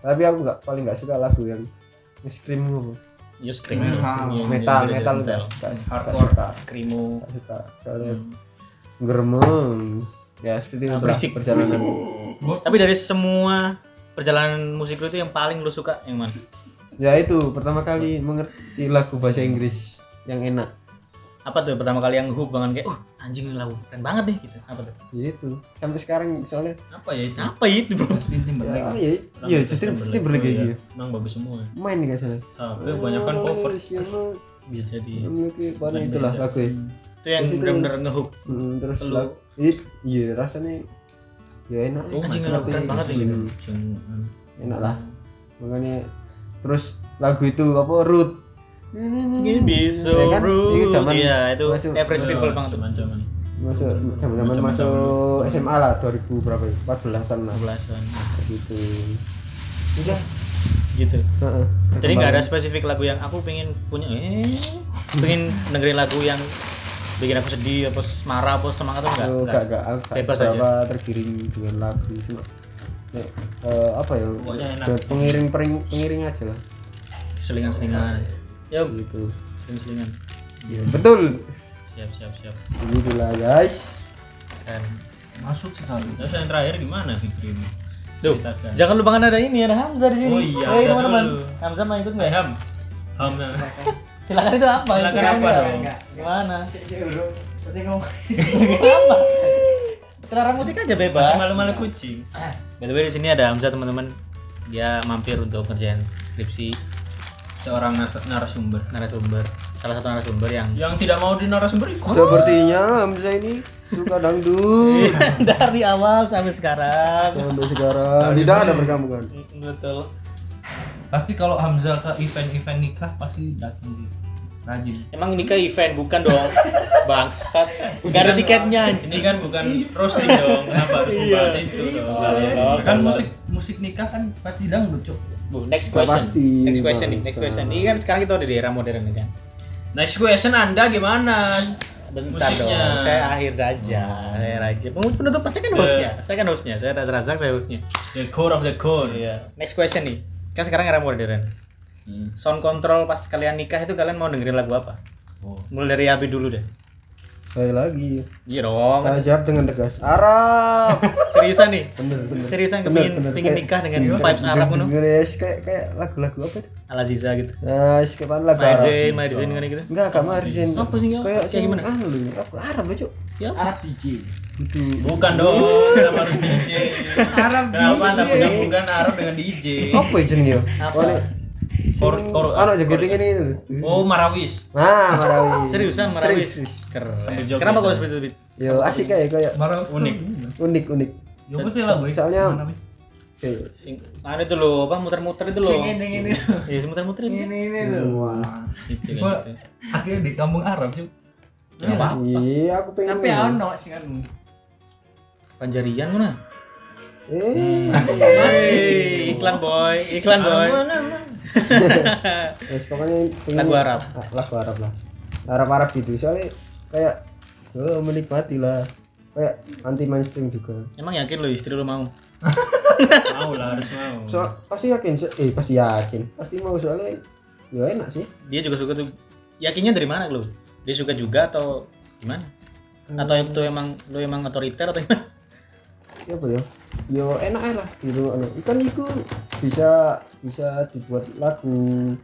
Speaker 4: Tapi aku nggak paling nggak suka lagu yang scream gitu.
Speaker 1: ya scream
Speaker 3: Metal.
Speaker 4: Metal
Speaker 1: iya,
Speaker 4: metal nggak
Speaker 1: metal.
Speaker 4: suka. Nggak
Speaker 3: Hardcore.
Speaker 4: suka.
Speaker 1: Screamo.
Speaker 4: Nggak suka. Soalnya geremeng. Ya seperti itu.
Speaker 1: Berisik,
Speaker 4: perjalanan.
Speaker 1: Tapi dari semua perjalanan musik lu itu yang paling lu suka yang mana?
Speaker 4: Ya itu. Pertama kali mengerti lagu bahasa Inggris yang enak.
Speaker 1: Apa tuh pertama kali yang hook banget kayak uh anjing ini lagu keren banget nih gitu. Apa tuh?
Speaker 4: Ya itu. Sampai sekarang soalnya
Speaker 2: Apa ya itu?
Speaker 1: apa itu bro?
Speaker 3: Justin Timberlake.
Speaker 4: ya ya, ya justru Timberlake.
Speaker 2: Ya.
Speaker 4: gitu
Speaker 2: Emang bagus semua.
Speaker 4: main nggak salah.
Speaker 2: Tapi kebanyakan cover.
Speaker 4: Siapa?
Speaker 1: Bisa jadi
Speaker 4: memiliki pada itulah lagu ya
Speaker 1: itu yang benar-benar ngehook
Speaker 4: Hmm, terus lagu it, iya rasanya ya enak
Speaker 1: anjing lagu keren banget nih gitu
Speaker 4: enak lah. Makanya terus lagu itu apa root
Speaker 1: Be so
Speaker 4: Ya kan? Itu zaman
Speaker 1: Iya, itu
Speaker 4: masuk-
Speaker 1: average people banget. tuh.
Speaker 2: Zaman-zaman.
Speaker 4: masuk zaman zaman masuk SMA lah 2000 berapa ya? 14an lah.
Speaker 1: Belasan.
Speaker 4: gitu. Udah.
Speaker 1: Gitu.
Speaker 4: Heeh.
Speaker 1: Jadi nggak ada spesifik lagu yang aku pengen punya eh pengen dengerin lagu yang bikin aku sedih apa marah apa semangat atau enggak?
Speaker 4: Oh,
Speaker 1: Enggak.
Speaker 4: enggak enggak aku
Speaker 1: Bebas
Speaker 4: seberapa tergiring dengan lagu cuma ya, eh, apa ya
Speaker 2: Pokoknya enak.
Speaker 4: buat pengiring pengiring, pengiring aja lah
Speaker 1: Selingan-selingan. Ya,
Speaker 4: gitu
Speaker 1: selingan-selingan.
Speaker 4: ya, betul
Speaker 1: Siap, siap, siap.
Speaker 4: begitulah guys
Speaker 1: Keren.
Speaker 3: masuk sekali
Speaker 2: Terus yang terakhir gimana Fikri ini?
Speaker 1: Tuh,
Speaker 2: Ceritakan.
Speaker 1: jangan lupakan ada ini ada Hamzah di sini.
Speaker 2: Oh iya,
Speaker 1: teman-teman.
Speaker 2: dulu.
Speaker 1: Hamzah mau ikut nggak?
Speaker 2: Ham. Ham.
Speaker 1: Silakan itu apa?
Speaker 2: Silakan
Speaker 1: Itu
Speaker 2: apa dong?
Speaker 1: Gimana? Gimana? Selera musik aja bebas.
Speaker 2: Masih malu-malu kucing.
Speaker 1: By the way di sini ada Hamzah teman-teman. Dia mampir untuk kerjaan skripsi
Speaker 2: Seorang narasumber.
Speaker 1: narasumber. Salah satu narasumber yang
Speaker 2: Yang tidak mau di narasumber ikut.
Speaker 4: sepertinya Hamzah ini suka dangdut
Speaker 1: dari awal sampai sekarang.
Speaker 4: sampai sekarang tidak ada perkampungan
Speaker 1: Betul.
Speaker 3: Pasti kalau Hamzah ke event-event nikah pasti datang dia rajin
Speaker 1: Emang ke event bukan dong? Bangsat. Gak ada tiketnya.
Speaker 2: Ini kan bukan roasting dong. Kenapa harus membahas itu dong?
Speaker 3: kan musik musik nikah kan pasti dangdut cok
Speaker 1: Bu, next question.
Speaker 4: pasti,
Speaker 1: next question nih, next question. Ini kan sekarang kita udah di era modern nih kan.
Speaker 2: Next question Anda gimana?
Speaker 1: Bentar
Speaker 2: Musiknya.
Speaker 1: dong, saya akhir aja, saya aja. Pengut- Penutup saya kan hostnya, saya kan hostnya, saya Razak Razak, saya hostnya.
Speaker 2: The core of the core.
Speaker 1: Iya. Next question nih, kan sekarang era modern.
Speaker 2: Hmm.
Speaker 1: Sound control pas kalian nikah itu kalian mau dengerin lagu apa?
Speaker 2: Oh.
Speaker 1: Mulai dari Abi dulu deh.
Speaker 4: saya lagi
Speaker 1: Iya dong.
Speaker 4: saya jawab dengan tegas Arab
Speaker 1: Seriusan nih?
Speaker 4: bener bener
Speaker 1: Seriusan
Speaker 4: Bener,
Speaker 1: kepingin,
Speaker 4: bener.
Speaker 1: pingin nikah dengan
Speaker 4: Iya,
Speaker 1: vibes Arab
Speaker 4: bener,
Speaker 1: ngono?
Speaker 4: bener, yes. kayak kayak lagu-lagu apa itu
Speaker 1: Al Aziza gitu.
Speaker 4: nah kayak apa lagu Arab
Speaker 1: Maher Zain kan gitu.
Speaker 4: enggak gak Maher Zain
Speaker 1: Apa sih,
Speaker 4: kayak
Speaker 1: Kayak gimana?
Speaker 4: anu lagu Arab cuk
Speaker 1: Ya.
Speaker 3: Arab DJ
Speaker 2: Bukan dong, kenapa harus DJ?
Speaker 5: Arab
Speaker 2: Kenapa anda menggabungkan Arab dengan DJ?
Speaker 4: Apa ya yo?
Speaker 1: Apa?
Speaker 4: Oh,
Speaker 2: Kor, kor,
Speaker 4: Ano joget ini
Speaker 2: oh Marawis.
Speaker 4: Nah, Marawi.
Speaker 1: Seriusan Marawis.
Speaker 4: Serius.
Speaker 1: Keren. Kenapa kau seperti itu?
Speaker 4: Yo asik kayak kayak
Speaker 3: Marah
Speaker 2: Unik.
Speaker 4: unik unik.
Speaker 3: Apa sih lagu?
Speaker 4: Soalnya
Speaker 1: Sing, anu itu loh, apa muter-muter itu loh.
Speaker 5: Sing ini ini
Speaker 1: Iya, sing muter-muter itu.
Speaker 5: ini ini loh.
Speaker 4: wah.
Speaker 2: Gitu,
Speaker 3: Gua
Speaker 2: gitu.
Speaker 3: akhirnya di kampung Arab sih.
Speaker 1: Apa?
Speaker 4: Iya, aku pengen.
Speaker 5: Tapi ono sih kan.
Speaker 1: Panjarian mana?
Speaker 4: Eh,
Speaker 1: Hei, iklan boy, iklan boy.
Speaker 4: Terus pokoknya
Speaker 1: Lagu Arab.
Speaker 4: Ah, lagu Arab lah. Arab Arab gitu. Soalnya kayak oh, menikmati lah. Kayak anti mainstream juga.
Speaker 1: Emang yakin lo istri lo mau?
Speaker 2: Mau lah, harus mau.
Speaker 4: So, pasti yakin, so- eh pasti yakin, pasti mau soalnya ya enak sih.
Speaker 1: Dia juga suka tuh. Yakinnya dari mana lo? Dia suka juga atau gimana? Atau itu emang lo emang otoriter atau gimana?
Speaker 4: Ya apa ya? Yo enak aja lah gitu. Anu, Ikan itu bisa bisa dibuat lagu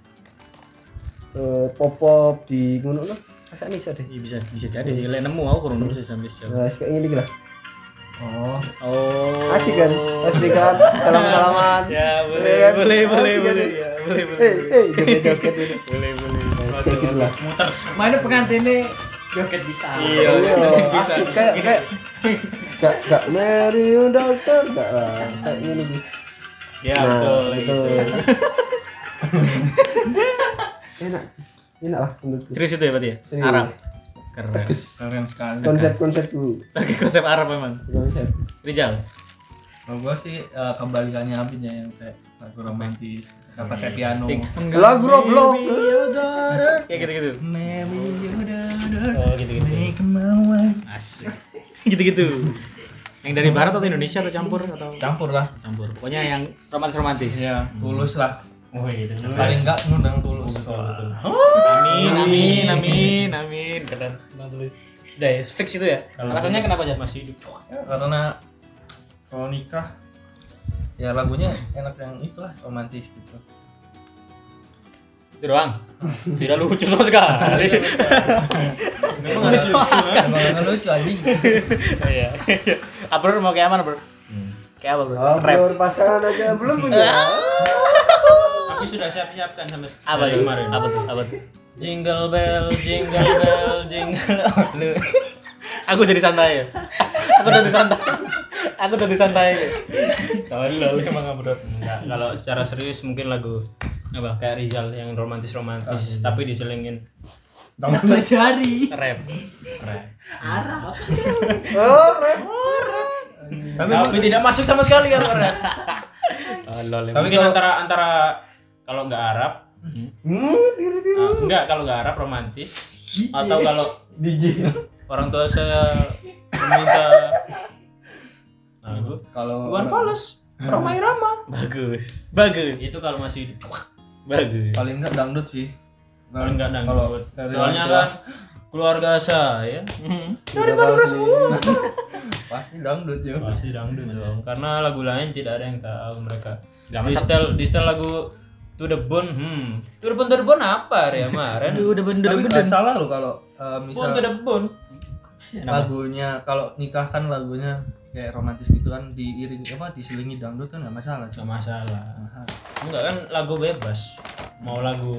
Speaker 4: eh, pop pop di ngono no. Masa nih deh.
Speaker 1: Ya, bisa bisa jadi sih. Lek nemu aku kurang nemu sih sampai sejauh.
Speaker 4: Nah, kayak gini lah.
Speaker 3: Oh,
Speaker 1: Oh.
Speaker 4: Asik kan? Asik kan? Salam-salaman.
Speaker 1: Ya boleh
Speaker 4: Iya kan?
Speaker 1: boleh boleh
Speaker 4: Asik kan?
Speaker 1: boleh ya boleh boleh
Speaker 4: Eh, eh, joget-joget ini.
Speaker 1: boleh boleh.
Speaker 4: Nah, kayak gitu lah.
Speaker 2: Muter.
Speaker 5: Mana pengantinnya joget bisa.
Speaker 1: Iya.
Speaker 4: Iya, asik kayak kayak gak gak Mary dokter gak lah kayak gini gitu.
Speaker 1: Ya
Speaker 4: Nah,
Speaker 1: betul
Speaker 4: gitu.
Speaker 1: gitu.
Speaker 4: enak enak lah menurutku
Speaker 1: Serius itu ya berarti ya?
Speaker 4: Serius.
Speaker 1: Arab. Keren.
Speaker 3: keren sekali.
Speaker 4: konsep konsepku
Speaker 1: Pakai konsep Arab memang.
Speaker 4: konsep
Speaker 1: Rijal.
Speaker 3: Kalau gua sih eh, kebalikannya Abid ya yang kayak lagu romantis, nggak pakai piano.
Speaker 4: lagu Roblox
Speaker 1: Ya gitu-gitu.
Speaker 3: Maybe you
Speaker 1: Oh gitu-gitu. Asik. Gitu-gitu. Yang dari barat atau Indonesia atau campur atau
Speaker 3: campur lah.
Speaker 1: campur? Pokoknya yang romantis-romantis.
Speaker 3: Ya, tulus lah.
Speaker 2: Oh iya,
Speaker 3: Paling enggak ngundang tulus.
Speaker 1: Amin, amin, amin, amin. Keren. Udah ya, fix itu ya. Alasannya kenapa aja?
Speaker 2: Masih hidup.
Speaker 3: Ya, karena kalau nikah ya lagunya enak yang itulah romantis gitu.
Speaker 1: Itu doang. Tidak lucu sama sekali.
Speaker 2: Memang harus lucu kan?
Speaker 3: Emang nggak lucu aja.
Speaker 1: Iya. Abro mau kayak mana, Bro? Kayak apa, Bro? Rap.
Speaker 4: Abdur pasangan aja belum punya
Speaker 2: Aku sudah siap-siapkan sampai
Speaker 1: Apa
Speaker 2: kemarin.
Speaker 1: Apa tuh? Apa tuh?
Speaker 2: Jingle bell, jingle bell, jingle.
Speaker 1: Aku jadi santai ya. Aku jadi santai. Aku jadi santai.
Speaker 2: Tolol emang abroad. Enggak, kalau secara serius mungkin lagu apa kayak Rizal yang romantis romantis tapi diselingin
Speaker 5: Tambah jari.
Speaker 1: Rap.
Speaker 4: oh rap
Speaker 2: tapi, tidak masuk sama sekali ya rap.
Speaker 1: Tolol.
Speaker 3: Tapi
Speaker 2: mungkin
Speaker 3: kalau-
Speaker 2: antara antara kalau nggak Arab
Speaker 4: hmm tiru tiru
Speaker 2: ah, enggak kalau nggak Arab romantis atau kalau
Speaker 4: DJ
Speaker 2: orang tua saya meminta. Lagu
Speaker 3: Kalau
Speaker 2: Iwan Fals. Ramai Rama
Speaker 1: Bagus. Bagus.
Speaker 2: itu kalau masih
Speaker 1: Bagus.
Speaker 3: paling enggak dangdut sih.
Speaker 2: paling nggak
Speaker 3: Kalau
Speaker 2: dangdut.
Speaker 3: dari
Speaker 2: soalnya kan keluarga saya
Speaker 4: dari mana semua.
Speaker 3: pasti dangdut ya.
Speaker 2: pasti dangdut dong karena lagu lain tidak ada yang tahu mereka.
Speaker 1: Nggak
Speaker 2: di setel di setel lagu To the Bone hmm. To the Bone To the Bone apa hari kemarin?
Speaker 1: Udah bener
Speaker 3: Tapi nggak salah loh kalau eh,
Speaker 2: Bone
Speaker 3: misal
Speaker 2: To the Bone
Speaker 3: lagunya kalau nikah kan lagunya kayak romantis gitu kan diiring apa diselingi dangdut kan nggak masalah
Speaker 2: nggak
Speaker 3: cuma
Speaker 2: masalah enggak kan lagu bebas mau lagu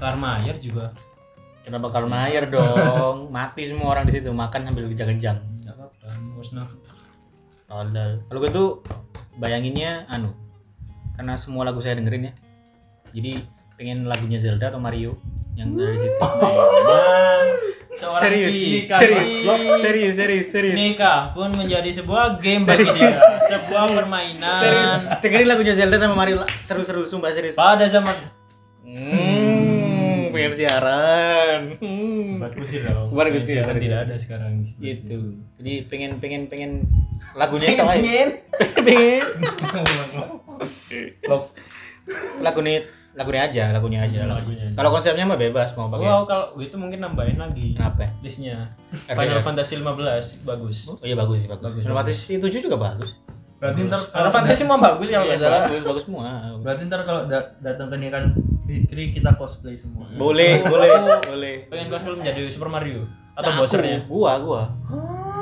Speaker 2: Karmayer juga
Speaker 1: Kenapa Karl Mayer dong? Mati semua orang di situ makan sambil kejang-kejang.
Speaker 2: nggak apa-apa musnah
Speaker 1: Tolol. Kalau gue tuh bayanginnya anu. Karena semua lagu saya dengerin ya. Jadi pengen lagunya Zelda atau Mario yang dari situ.
Speaker 2: Memang seorang
Speaker 1: serius,
Speaker 2: Vika
Speaker 1: serius, serius, serius, serius.
Speaker 2: nikah pun menjadi sebuah game bagi dia sebuah permainan
Speaker 1: Serius. Dengerin lagunya Zelda sama Mario seru-seru sumpah serius.
Speaker 2: pada zaman
Speaker 1: Hmm, pengen siaran. Hmm.
Speaker 2: buat kusir dong Siaran
Speaker 1: sorry.
Speaker 2: tidak ada sekarang
Speaker 1: Gitu. Jadi pengen pengen pengen lagunya itu. Pengen. pengen. lagunya lagunya aja, lagunya aja.
Speaker 2: Lagunya aja.
Speaker 1: Kalau konsepnya mah bebas mau pakai.
Speaker 2: wow kalau gitu mungkin nambahin lagi
Speaker 1: Kenapa?
Speaker 2: listnya. Final Fantasy 15 bagus
Speaker 1: Oh iya bagus sih bagus. Final Fantasy 7 juga bagus.
Speaker 3: berarti ntar
Speaker 2: Final Fantasy semua bagus ya kalau
Speaker 1: Iya,
Speaker 2: nggak salah
Speaker 1: bagus, bagus semua.
Speaker 3: berarti ntar kalau da- datang ke nikahan Fikri kita cosplay semua
Speaker 1: Boleh, boleh, boleh.
Speaker 2: pengen cosplay menjadi Super Mario atau
Speaker 1: Nah,
Speaker 2: bossernya
Speaker 1: aku, Gua, gua.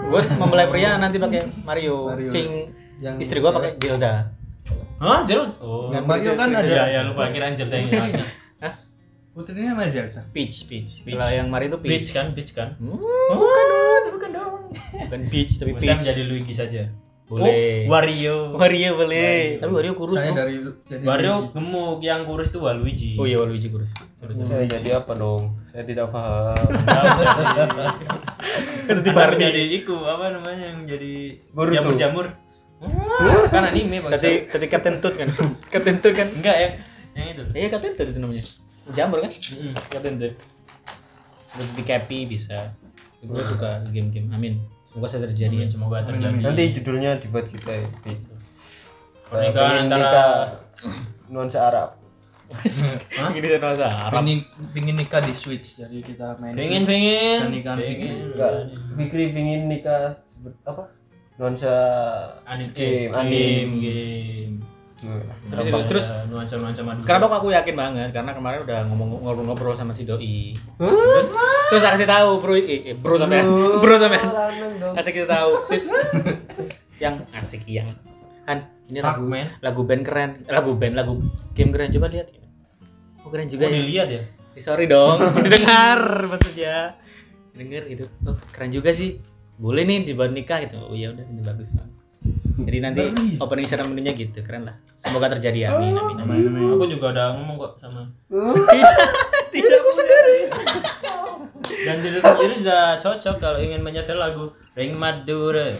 Speaker 1: gue mempelai pria nanti pakai Mario,
Speaker 3: Mario.
Speaker 1: sing
Speaker 3: Yang
Speaker 1: istri gue pakai Zelda
Speaker 2: Hah, Jel? Oh.
Speaker 3: Yang Mario kan ada
Speaker 2: Ya, ya lupa kira Angel yang ini.
Speaker 3: putrinya sama Zelda.
Speaker 1: Peach Peach
Speaker 2: Peach.
Speaker 1: kalau yang Mario itu
Speaker 2: Peach
Speaker 1: Peach
Speaker 2: kan, Peach kan.
Speaker 1: Hmm, bukan dong bukan dong bukan Peach tapi
Speaker 2: Bisa
Speaker 1: Peach
Speaker 2: menjadi Luigi saja.
Speaker 1: Boleh.
Speaker 2: Oh, Wario.
Speaker 1: Mario boleh tapi Mario kurus
Speaker 3: Saya dari jadi
Speaker 2: Wario gemuk, yang kurus itu Waluigi.
Speaker 1: oh iya Luigi kurus
Speaker 4: Saya jadi apa dong? Saya tidak paham.
Speaker 2: Itu baru jadi iku apa namanya yang jadi jamur-jamur. Kan anime bang.
Speaker 1: tadi Toad kan? Toad kan?
Speaker 2: Enggak yang yang itu.
Speaker 1: iya Captain Toad itu namanya. Jamur kan? Toad terus di Cappy bisa. Gue suka game-game. Amin. Semoga saya terjadi ya.
Speaker 2: Semoga terjadi.
Speaker 4: Nanti judulnya dibuat kita ya. Di-
Speaker 2: Pernikahan antara
Speaker 4: nikah nuansa Arab.
Speaker 1: saya rasa Arab.
Speaker 3: Pingin pingin nikah di Switch jadi kita main
Speaker 2: pengen
Speaker 3: Switch.
Speaker 2: pengen
Speaker 3: Pernikahan
Speaker 4: Enggak, Fikri pingin nikah sebut apa? Nuansa
Speaker 2: anime
Speaker 4: Game,
Speaker 2: game game
Speaker 1: terus terus, terus
Speaker 2: nuansa nuansa madu
Speaker 1: Kenapa kok aku yakin banget? Karena kemarin udah ngomong ngobrol-ngobrol sama si doi. Terus terus aku kasih tahu bro, eh, eh, bro sampean, bro sampean. Kasih kita tahu, sis. yang asik yang Han, ini
Speaker 2: Fuck,
Speaker 1: lagu
Speaker 2: man.
Speaker 1: lagu band keren, lagu band lagu game keren coba lihat. Oh keren juga
Speaker 2: oh,
Speaker 1: ya.
Speaker 2: dilihat ya
Speaker 1: Eh, Sorry dong, didengar maksudnya. Denger itu. Oh, keren juga sih. Boleh nih dibuat nikah gitu. Oh iya udah ini bagus. Jadi nanti opening ceremony-nya gitu, keren lah. Semoga terjadi amin amin. amin.
Speaker 2: aku juga udah ngomong kok sama
Speaker 1: Tidak aku sendiri.
Speaker 2: dan diri sendiri sudah cocok kalau ingin menyetel lagu Ring Madura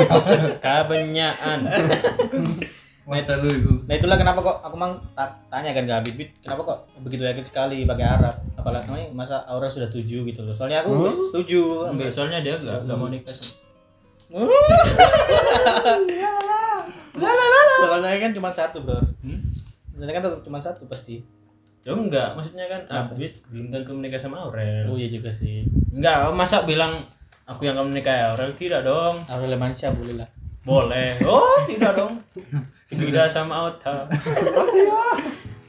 Speaker 2: Kabenyaan
Speaker 3: masa lu itu
Speaker 1: Nah itulah kenapa kok aku mang ta- tanya kan ke Habib Bit, kenapa kok begitu yakin sekali pakai Arab? Apalagi namanya masa Aura sudah setuju gitu loh. Soalnya aku setuju ambil.
Speaker 2: soalnya dia gak, gak mau nikah sama
Speaker 1: Soalnya kan cuma satu bro. Soalnya kan tetap cuma satu pasti.
Speaker 2: ya enggak maksudnya kan Abid belum tentu menikah sama Aurel
Speaker 1: Oh iya juga sih.
Speaker 2: enggak masa bilang aku yang kamu nikah Aurel tidak dong
Speaker 1: Aurel Manisha boleh lah.
Speaker 2: boleh oh tidak dong tidak sama Auta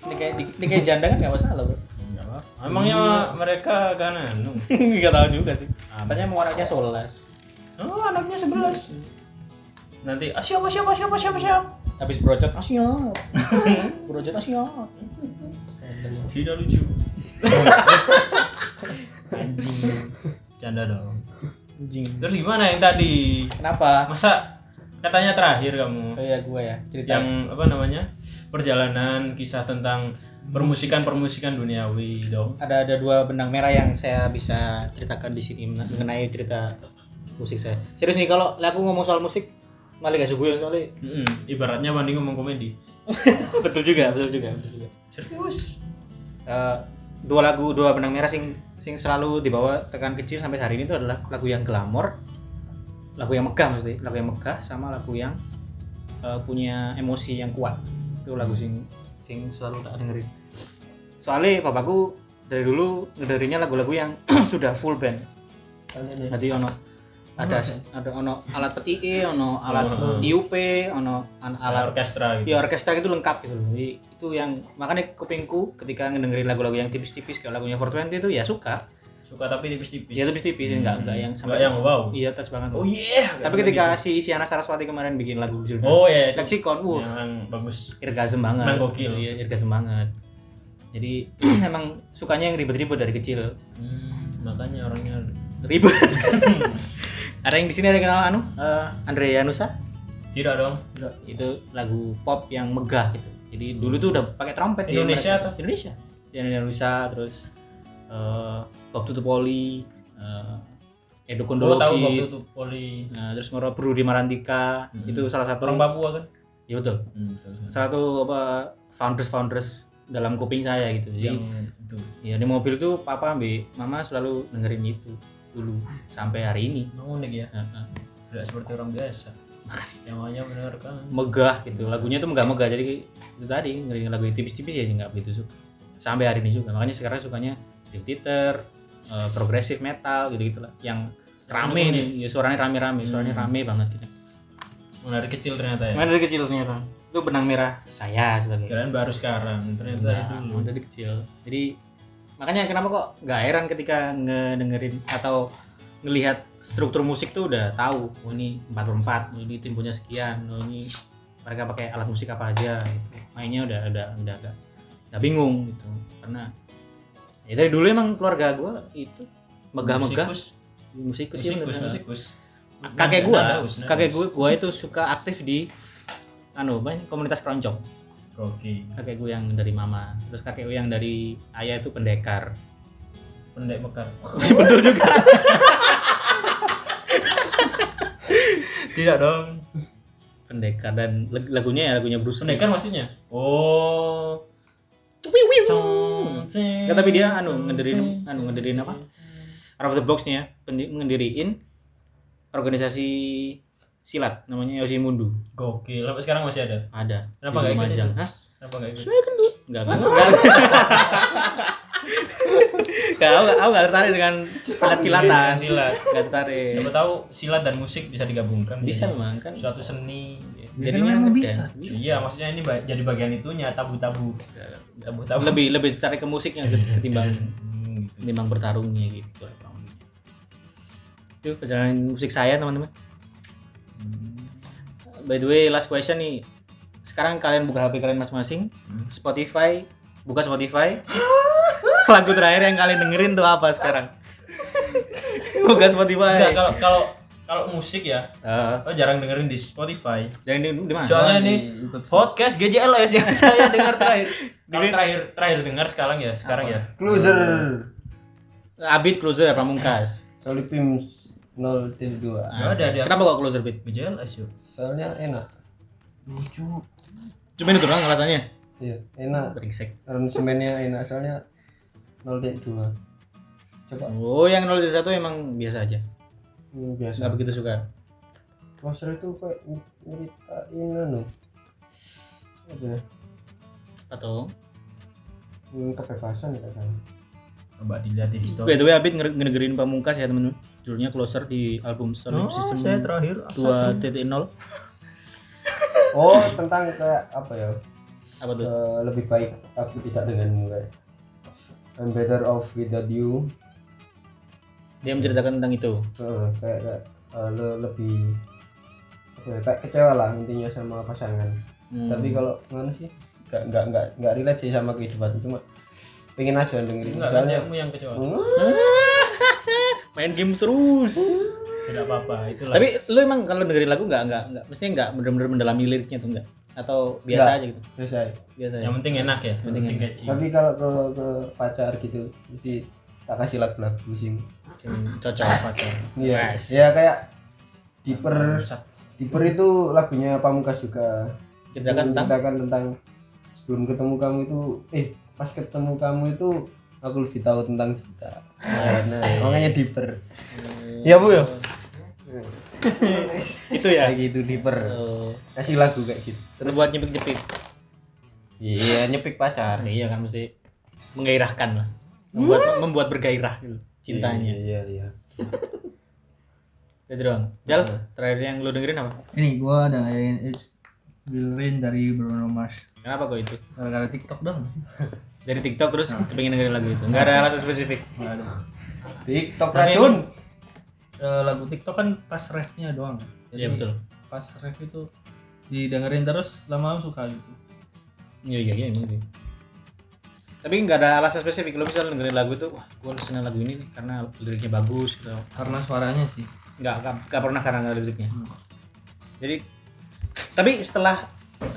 Speaker 1: Ini kayak ini kayak janda kan nggak masalah bro.
Speaker 2: enggak apa emangnya mereka kan anu
Speaker 1: Nggak tahu juga sih. Katanya mau anaknya Solas.
Speaker 2: oh anaknya sebelas nanti ah siapa siapa siapa siapa siapa
Speaker 1: Habis brocot, ah siap. brocot, ah siap.
Speaker 2: tidak lucu anjing canda dong
Speaker 1: Anjing.
Speaker 2: terus gimana yang tadi
Speaker 1: Kenapa?
Speaker 2: masa katanya terakhir kamu
Speaker 1: Oh iya gue ya cerita.
Speaker 2: yang apa namanya perjalanan kisah tentang permusikan permusikan duniawi dong
Speaker 1: ada ada dua benang merah yang saya bisa ceritakan di sini mengenai cerita musik saya. Serius nih kalau aku ngomong soal musik malah gak suguh soalnya.
Speaker 2: Mm-mm. ibaratnya banding ngomong komedi
Speaker 1: betul juga, betul juga, betul juga.
Speaker 2: serius
Speaker 1: Eh, dua lagu dua benang merah sing sing selalu dibawa tekan kecil sampai hari ini itu adalah lagu yang glamor, lagu yang megah maksudnya, lagu yang megah sama lagu yang eh, punya emosi yang kuat. Itu lagu sing sing selalu tak dengerin. Soalnya bapakku dari dulu ngederinnya lagu-lagu yang sudah full band. Jadi ono ada ada ono alat petie, ono alat tiupe, ono an-
Speaker 2: alat
Speaker 1: alat
Speaker 2: orkestra gitu
Speaker 1: ya orkestra itu lengkap gitu loh. Jadi itu yang makanya kupingku ketika ngedengerin lagu-lagu yang tipis-tipis kayak lagunya 420 itu ya suka.
Speaker 2: Suka tapi tipis-tipis
Speaker 1: Ya tipis-tipis enggak enggak yang
Speaker 2: Enggak yang wow
Speaker 1: Iya, touch banget.
Speaker 2: oh iya
Speaker 1: Tapi ketika si Isyana Saraswati kemarin bikin lagu judulnya
Speaker 2: oh iya itu
Speaker 1: Lexicon, uh,
Speaker 2: yang bagus
Speaker 1: irgasm banget.
Speaker 2: Emang gokil.
Speaker 1: Iya, irgasm banget. Jadi emang sukanya yang ribet-ribet dari kecil.
Speaker 2: Hmm, makanya orangnya
Speaker 1: Ribet. ada yang di sini ada yang kenal anu? Eh, Andre Yanusa?
Speaker 2: tidak dong
Speaker 1: Itu lagu pop yang megah gitu. Jadi dulu tuh udah pakai trompet
Speaker 2: Indonesia atau?
Speaker 1: Indonesia. Yanusa terus eh Bob Tutupoli, eh Edo
Speaker 2: oh tahu waktu
Speaker 1: Kondologi,
Speaker 2: itu poli
Speaker 1: nah, terus Moro Brudi Marantika, itu salah satu
Speaker 2: orang Papua kan
Speaker 1: Ya betul.
Speaker 2: hmm,
Speaker 1: Salah satu apa founders founders dalam kuping saya gitu. Jadi
Speaker 2: yang itu
Speaker 1: ya di mobil tuh papa ambil mama selalu dengerin itu dulu sampai hari ini.
Speaker 2: Unik ya
Speaker 1: Heeh.
Speaker 2: tidak seperti orang biasa yang hanya mendengarkan
Speaker 1: Megah gitu. Lagunya tuh megah-megah jadi itu tadi dengerin lagu tipis-tipis ya nggak begitu suka. Sampai hari ini juga. Makanya sekarang sukanya Dream Theater, eh, progressive metal gitu-gitu lah. Yang rame nih, ya suaranya rame-rame, suaranya rame banget gitu.
Speaker 2: Oh, dari kecil ternyata ya
Speaker 1: Mana dari kecil ternyata. Itu benang merah saya sebagai
Speaker 2: kalian baru sekarang ternyata
Speaker 1: Enggak,
Speaker 2: dulu
Speaker 1: dari kecil. Jadi makanya kenapa kok nggak heran ketika ngedengerin atau ngelihat struktur musik tuh udah tahu oh ini 4 per 4 oh, ini temponya sekian oh ini mereka pakai alat musik apa aja gitu. mainnya udah udah udah agak nggak bingung gitu karena ya dari dulu emang keluarga gue itu megah-megah
Speaker 2: Musikus,
Speaker 1: musikus, sih
Speaker 2: musikus, musikus.
Speaker 1: kakek gua
Speaker 2: Nadaus, nadaus.
Speaker 1: kakek gua gua itu suka aktif di anu ini, komunitas keroncong
Speaker 2: Oke.
Speaker 1: kakek gue yang dari mama terus kakek gue yang dari ayah itu pendekar
Speaker 2: Pendek mekar.
Speaker 1: betul juga
Speaker 2: Tidak dong.
Speaker 1: pendekar dan lag- lagunya ya lagunya Bruce
Speaker 2: Pendekar maksudnya? Oh.
Speaker 1: Nggak, tapi dia anu ngedirin anu ngedirin apa out of the box nya ya ngediriin organisasi silat namanya Yoshimundu
Speaker 2: Gokil. Sampai sekarang masih ada.
Speaker 1: ada
Speaker 2: Kenapa nggak ikut?
Speaker 1: Hah?
Speaker 2: Kenapa enggak ikut?
Speaker 1: saya gendut nggak nggak nggak nggak aku aku nggak tertarik dengan silat silatan
Speaker 2: Silat.
Speaker 1: nggak tertarik
Speaker 2: Siapa tahu silat dan musik bisa digabungkan.
Speaker 1: bisa memang kan
Speaker 2: Suatu seni.
Speaker 1: Jadinya
Speaker 5: memang
Speaker 1: ngedance.
Speaker 2: Iya, maksudnya ini jadi bagian itunya tabu-tabu. Tabu-tabu.
Speaker 1: lebih lebih tertarik ke musiknya ket- ketimbang
Speaker 2: Hmm, gitu.
Speaker 1: ketimbang bertarungnya gitu. Itu perjalanan musik saya teman-teman. By the way last question nih. Sekarang kalian buka HP kalian masing-masing. Spotify buka Spotify. Lagu terakhir yang kalian dengerin tuh apa sekarang? Buka Spotify.
Speaker 2: Enggak, kalau kalau kalau musik ya,
Speaker 1: Eh,
Speaker 2: oh jarang dengerin di Spotify.
Speaker 1: jangan di, di mana
Speaker 2: Soalnya ini podcast GJLS yang saya dengar terakhir. Kalau terakhir terakhir dengar sekarang ya, sekarang ya.
Speaker 4: Closer.
Speaker 1: Abid Closer Pamungkas
Speaker 4: Solipim 032.
Speaker 2: Nggak ada dia.
Speaker 1: kenapa kok Closer Beat
Speaker 2: GJLS yuk.
Speaker 4: Soalnya enak. Lucu.
Speaker 1: cuma itu doang alasannya
Speaker 4: Iya, enak.
Speaker 1: brengsek
Speaker 4: Aransemennya enak soalnya 032. Coba
Speaker 1: oh yang 01 emang biasa aja
Speaker 4: hmm, biasa.
Speaker 1: nggak begitu suka
Speaker 4: Poster itu kayak ny- nyeritain anu. Apa ya?
Speaker 1: atau
Speaker 4: Hmm, kebebasan ya salah.
Speaker 2: Coba dilihat di history.
Speaker 1: by the way Abid nge- ngedengerin Pamungkas ya teman-teman judulnya Closer di album Sound
Speaker 2: Oh,
Speaker 1: System
Speaker 2: saya terakhir
Speaker 1: 2.0
Speaker 4: Oh, tentang kayak apa ya?
Speaker 1: apa tuh
Speaker 4: Eh, lebih baik aku tidak denganmu kayak I'm better off without you.
Speaker 1: Dia menceritakan tentang itu
Speaker 4: Eh, kayak kayak eh, le- lebih apa ya, kayak kecewa lah intinya sama pasangan.
Speaker 1: Hmm.
Speaker 4: Tapi kalau mana sih? Gak nggak nggak nggak relate sih sama kehidupan cuma pengen aja dengerin.
Speaker 2: Enggak kan
Speaker 4: Soalnya
Speaker 2: kamu yang kecewa.
Speaker 1: main game terus
Speaker 2: Tidak apa-apa, itulah.
Speaker 1: tapi lu emang kalau dengerin lagu nggak nggak nggak mestinya nggak bener-bener mendalami liriknya tuh nggak atau biasa
Speaker 4: Nggak.
Speaker 1: aja gitu
Speaker 4: biasa
Speaker 1: biasa ya
Speaker 2: yang penting enak ya, yang penting catchy.
Speaker 4: Tapi kalau ke ke pacar gitu mesti tak kasih lagu-lagu
Speaker 1: Yang cocok pacar
Speaker 4: Iya.
Speaker 1: Yes.
Speaker 4: Ya kayak Diper Diper itu lagunya Pamungkas juga.
Speaker 1: ceritakan tentang
Speaker 4: tentang sebelum ketemu kamu itu eh pas ketemu kamu itu aku lebih tahu tentang cinta. Nah, makanya Diper. Iya Bu ya.
Speaker 1: itu ya
Speaker 4: Kayak gitu Diper.
Speaker 1: Oh,
Speaker 4: Kasih lagu kayak gitu.
Speaker 1: terus buat nyepik-nyepik
Speaker 4: Iya, nyepik pacar.
Speaker 1: iya kan mesti menggairahkan lah membuat membuat bergairah gitu cintanya
Speaker 4: Iya, iya.
Speaker 1: itu doang Jal terakhir yang lu dengerin apa
Speaker 5: Ini gua dengerin It's Will Rain dari Bruno Mars.
Speaker 1: kenapa kok itu
Speaker 5: Gara-gara TikTok dong
Speaker 1: dari TikTok terus kepengen dengerin lagu itu nggak ada alasan spesifik
Speaker 4: TikTok
Speaker 5: Tapi
Speaker 4: racun.
Speaker 5: Eh, lagu TikTok kan pas refnya doang.
Speaker 1: iya betul
Speaker 5: Pas ref itu didengerin terus lama-lama suka gitu.
Speaker 1: iya iya iya. Tapi nggak ada alasan spesifik. Lo bisa dengerin lagu itu wah gue seneng lagu ini nih karena liriknya bagus gitu.
Speaker 5: Karena suaranya sih.
Speaker 1: nggak nggak, pernah karena liriknya. Jadi tapi setelah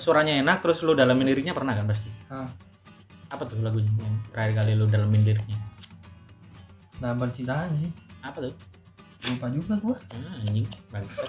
Speaker 1: suaranya enak terus lo dalamin liriknya pernah kan pasti?
Speaker 5: Nah,
Speaker 1: apa tuh lagunya yang terakhir kali lo dalamin liriknya?
Speaker 5: Nah percintaan sih.
Speaker 1: apa tuh?
Speaker 5: Lupa juga gua.
Speaker 1: ah, anjing bangsat.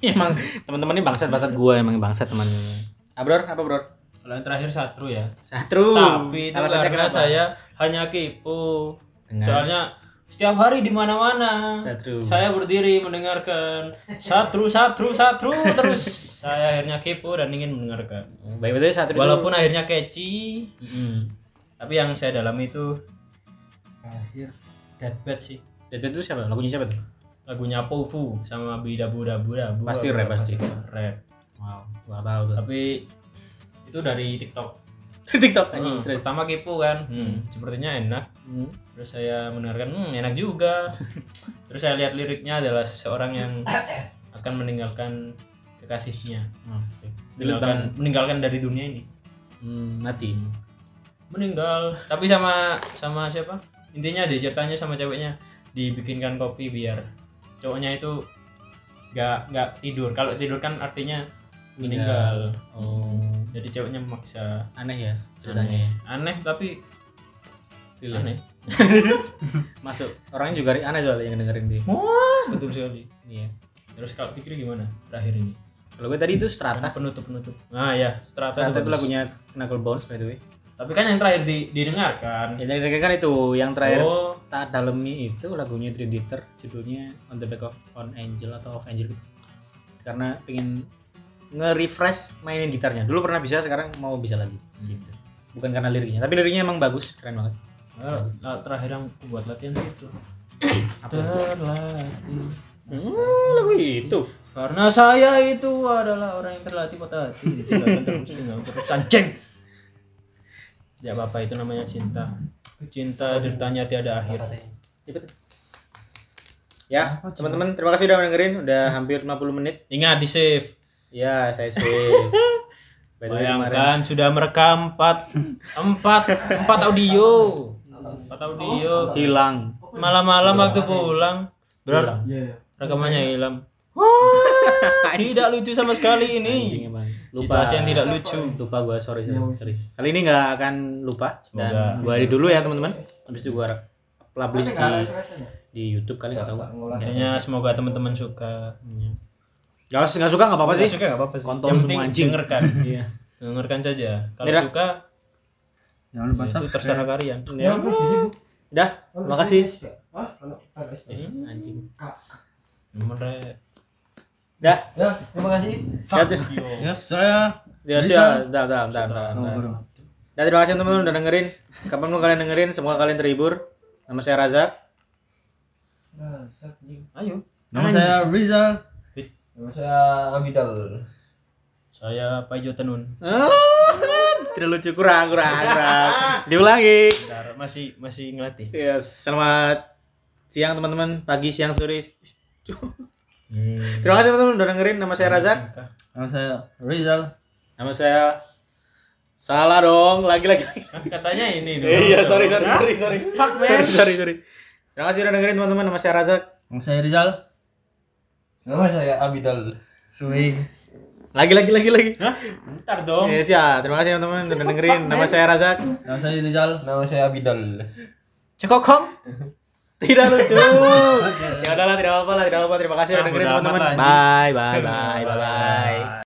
Speaker 1: Emang teman-teman ini bangsat bangsat gue emang bangsat temannya ah bror apa bror
Speaker 2: Kalau yang terakhir Satru ya.
Speaker 1: satu
Speaker 2: Tapi itu
Speaker 1: alasannya
Speaker 2: karena
Speaker 1: kenapa
Speaker 2: saya hanya kepo.
Speaker 1: Dengan-
Speaker 2: Soalnya setiap hari di mana-mana
Speaker 1: Satru.
Speaker 2: saya berdiri mendengarkan Satru Satru Satru terus saya akhirnya kepo dan ingin mendengarkan.
Speaker 1: baik betul satu itu
Speaker 2: Walaupun akhirnya catchy,
Speaker 1: Mm.
Speaker 2: tapi yang saya dalami itu
Speaker 5: Akhir.
Speaker 2: Deadbed sih.
Speaker 1: Deadbed itu siapa lagunya siapa tuh
Speaker 2: Lagunya Pofu sama Bida Buda Buda.
Speaker 1: Pasti rap, pasti.
Speaker 2: Rap.
Speaker 1: wow gua tahu tuh
Speaker 2: Tapi itu dari TikTok.
Speaker 1: TikTok? Anjing
Speaker 2: Hmm,
Speaker 1: terus.
Speaker 2: pertama kepo kan. Hmm, sepertinya enak.
Speaker 1: Hmm.
Speaker 2: terus saya mendengarkan hmm, enak juga. Terus saya lihat liriknya adalah seseorang yang akan meninggalkan kekasihnya. Meninggalkan meninggalkan dari dunia ini.
Speaker 1: Hmm, mati.
Speaker 2: meninggal. Tapi sama sama siapa? Intinya deh ceritanya sama ceweknya. Dibikinkan kopi biar cowoknya itu nggak nggak tidur. Kalau tidur kan artinya meninggal
Speaker 1: Oh,
Speaker 2: jadi ceweknya memaksa
Speaker 1: aneh ya ceritanya.
Speaker 2: aneh aneh tapi
Speaker 1: Relate.
Speaker 2: aneh
Speaker 1: Masuk. Orangnya juga aneh soalnya yang dengerin dia.
Speaker 2: betul sekali
Speaker 1: Iya.
Speaker 2: terus kalau Fikri gimana terakhir ini
Speaker 1: Kalau gue tadi itu Strata.
Speaker 2: penutup penutup nah ya strata,
Speaker 1: Strata itu
Speaker 2: bagus.
Speaker 1: lagunya Knuckle Bones by the way.
Speaker 2: tapi kan yang terakhir di, didengarkan
Speaker 1: Ya tadi kan itu yang terakhir
Speaker 2: oh
Speaker 1: tak dalemi itu lagunya Dream Theater judulnya On the Back of On Angel atau Of Angel gitu. Karena pengen nge-refresh mainin gitarnya. Dulu pernah bisa, sekarang mau bisa lagi. Gitu. Bukan karena liriknya, tapi liriknya emang bagus, keren banget.
Speaker 2: lah, terakhir yang buat latihan itu terlatih
Speaker 1: Hmm, lagu itu.
Speaker 2: karena saya itu adalah orang yang terlatih patah hati terus tinggalkan terus anjing ya apa itu namanya cinta cinta deritanya tiada akhir.
Speaker 1: Ya, teman-teman, terima kasih udah dengerin. Udah hampir 50 menit.
Speaker 2: ingat di save
Speaker 1: Ya, saya kemarin-
Speaker 2: bayangkan sudah merekam 4 empat empat audio. Empat audio.
Speaker 1: Hilang.
Speaker 2: malam-malam waktu pulang. Berar
Speaker 5: Iya.
Speaker 2: rekamannya hilang. Wah, tidak lucu sama sekali ini.
Speaker 1: Anjing emang. Lupa.
Speaker 2: Situasi yang tidak lucu.
Speaker 1: Lupa gua sorry sorry, sorry. Kali ini nggak akan lupa.
Speaker 2: Semoga.
Speaker 1: dan gua edit dulu ya teman-teman. Habis itu gua publish di di YouTube kali nggak tahu.
Speaker 2: intinya semoga teman-teman suka
Speaker 1: Gak nggak suka nggak apa-apa sih.
Speaker 2: Nggak suka nggak apa-apa sih
Speaker 1: Kontol
Speaker 2: yang
Speaker 1: semua
Speaker 2: penting
Speaker 1: anjing.
Speaker 2: dengarkan
Speaker 1: Iya.
Speaker 2: dengarkan saja kalau
Speaker 1: Yaudah.
Speaker 2: suka
Speaker 5: Jangan lupa
Speaker 2: itu
Speaker 5: subscribe.
Speaker 2: terserah kalian
Speaker 1: Ya. Udah, makasih. Eh, anjing.
Speaker 2: nomor re-
Speaker 1: Dah.
Speaker 4: Ya, terima kasih.
Speaker 1: Ya,
Speaker 5: Ya saya.
Speaker 1: ya, ya, dah, dah, dah, dah, dah. terima kasih teman-teman udah dengerin. Kapan pun kalian dengerin, semoga kalian terhibur. Nama saya Razak.
Speaker 2: ayo
Speaker 5: Nama saya Rizal.
Speaker 4: Nama saya Abidal.
Speaker 2: saya Paijo Tenun
Speaker 1: Ah, Tidak lucu kurang, kurang, kurang. Diulangi.
Speaker 2: Bentar, masih masih ngelatih
Speaker 1: Ya, selamat siang teman-teman, pagi, siang, sore.
Speaker 2: hmm.
Speaker 1: Terima kasih teman-teman udah dengerin. Nama saya Razak.
Speaker 5: Nama saya Rizal.
Speaker 1: Nama saya Salah dong, lagi-lagi.
Speaker 2: Kan katanya ini dong
Speaker 1: Iya, sorry, sorry, sorry, sorry.
Speaker 2: fuck
Speaker 1: Sorry,
Speaker 2: man
Speaker 1: sorry, sorry. Terima kasih udah dengerin teman-teman. Nama saya Razak.
Speaker 5: Nama saya Rizal.
Speaker 4: Nama saya Abidal.
Speaker 5: Swing.
Speaker 1: Lagi, lagi, lagi, lagi.
Speaker 2: Hah? bentar dong
Speaker 1: Yes, ya. Terima kasih teman-teman udah dengerin. Nama saya Razak.
Speaker 5: Nama saya Rizal.
Speaker 4: Nama saya Abidal.
Speaker 1: Cekokong. Tidak lucu. ya udahlah, tidak apa-apa lah, tidak apa-apa. Terima kasih udah
Speaker 2: Ah,
Speaker 1: dengerin teman-teman. Bye, bye, bye, bye, bye.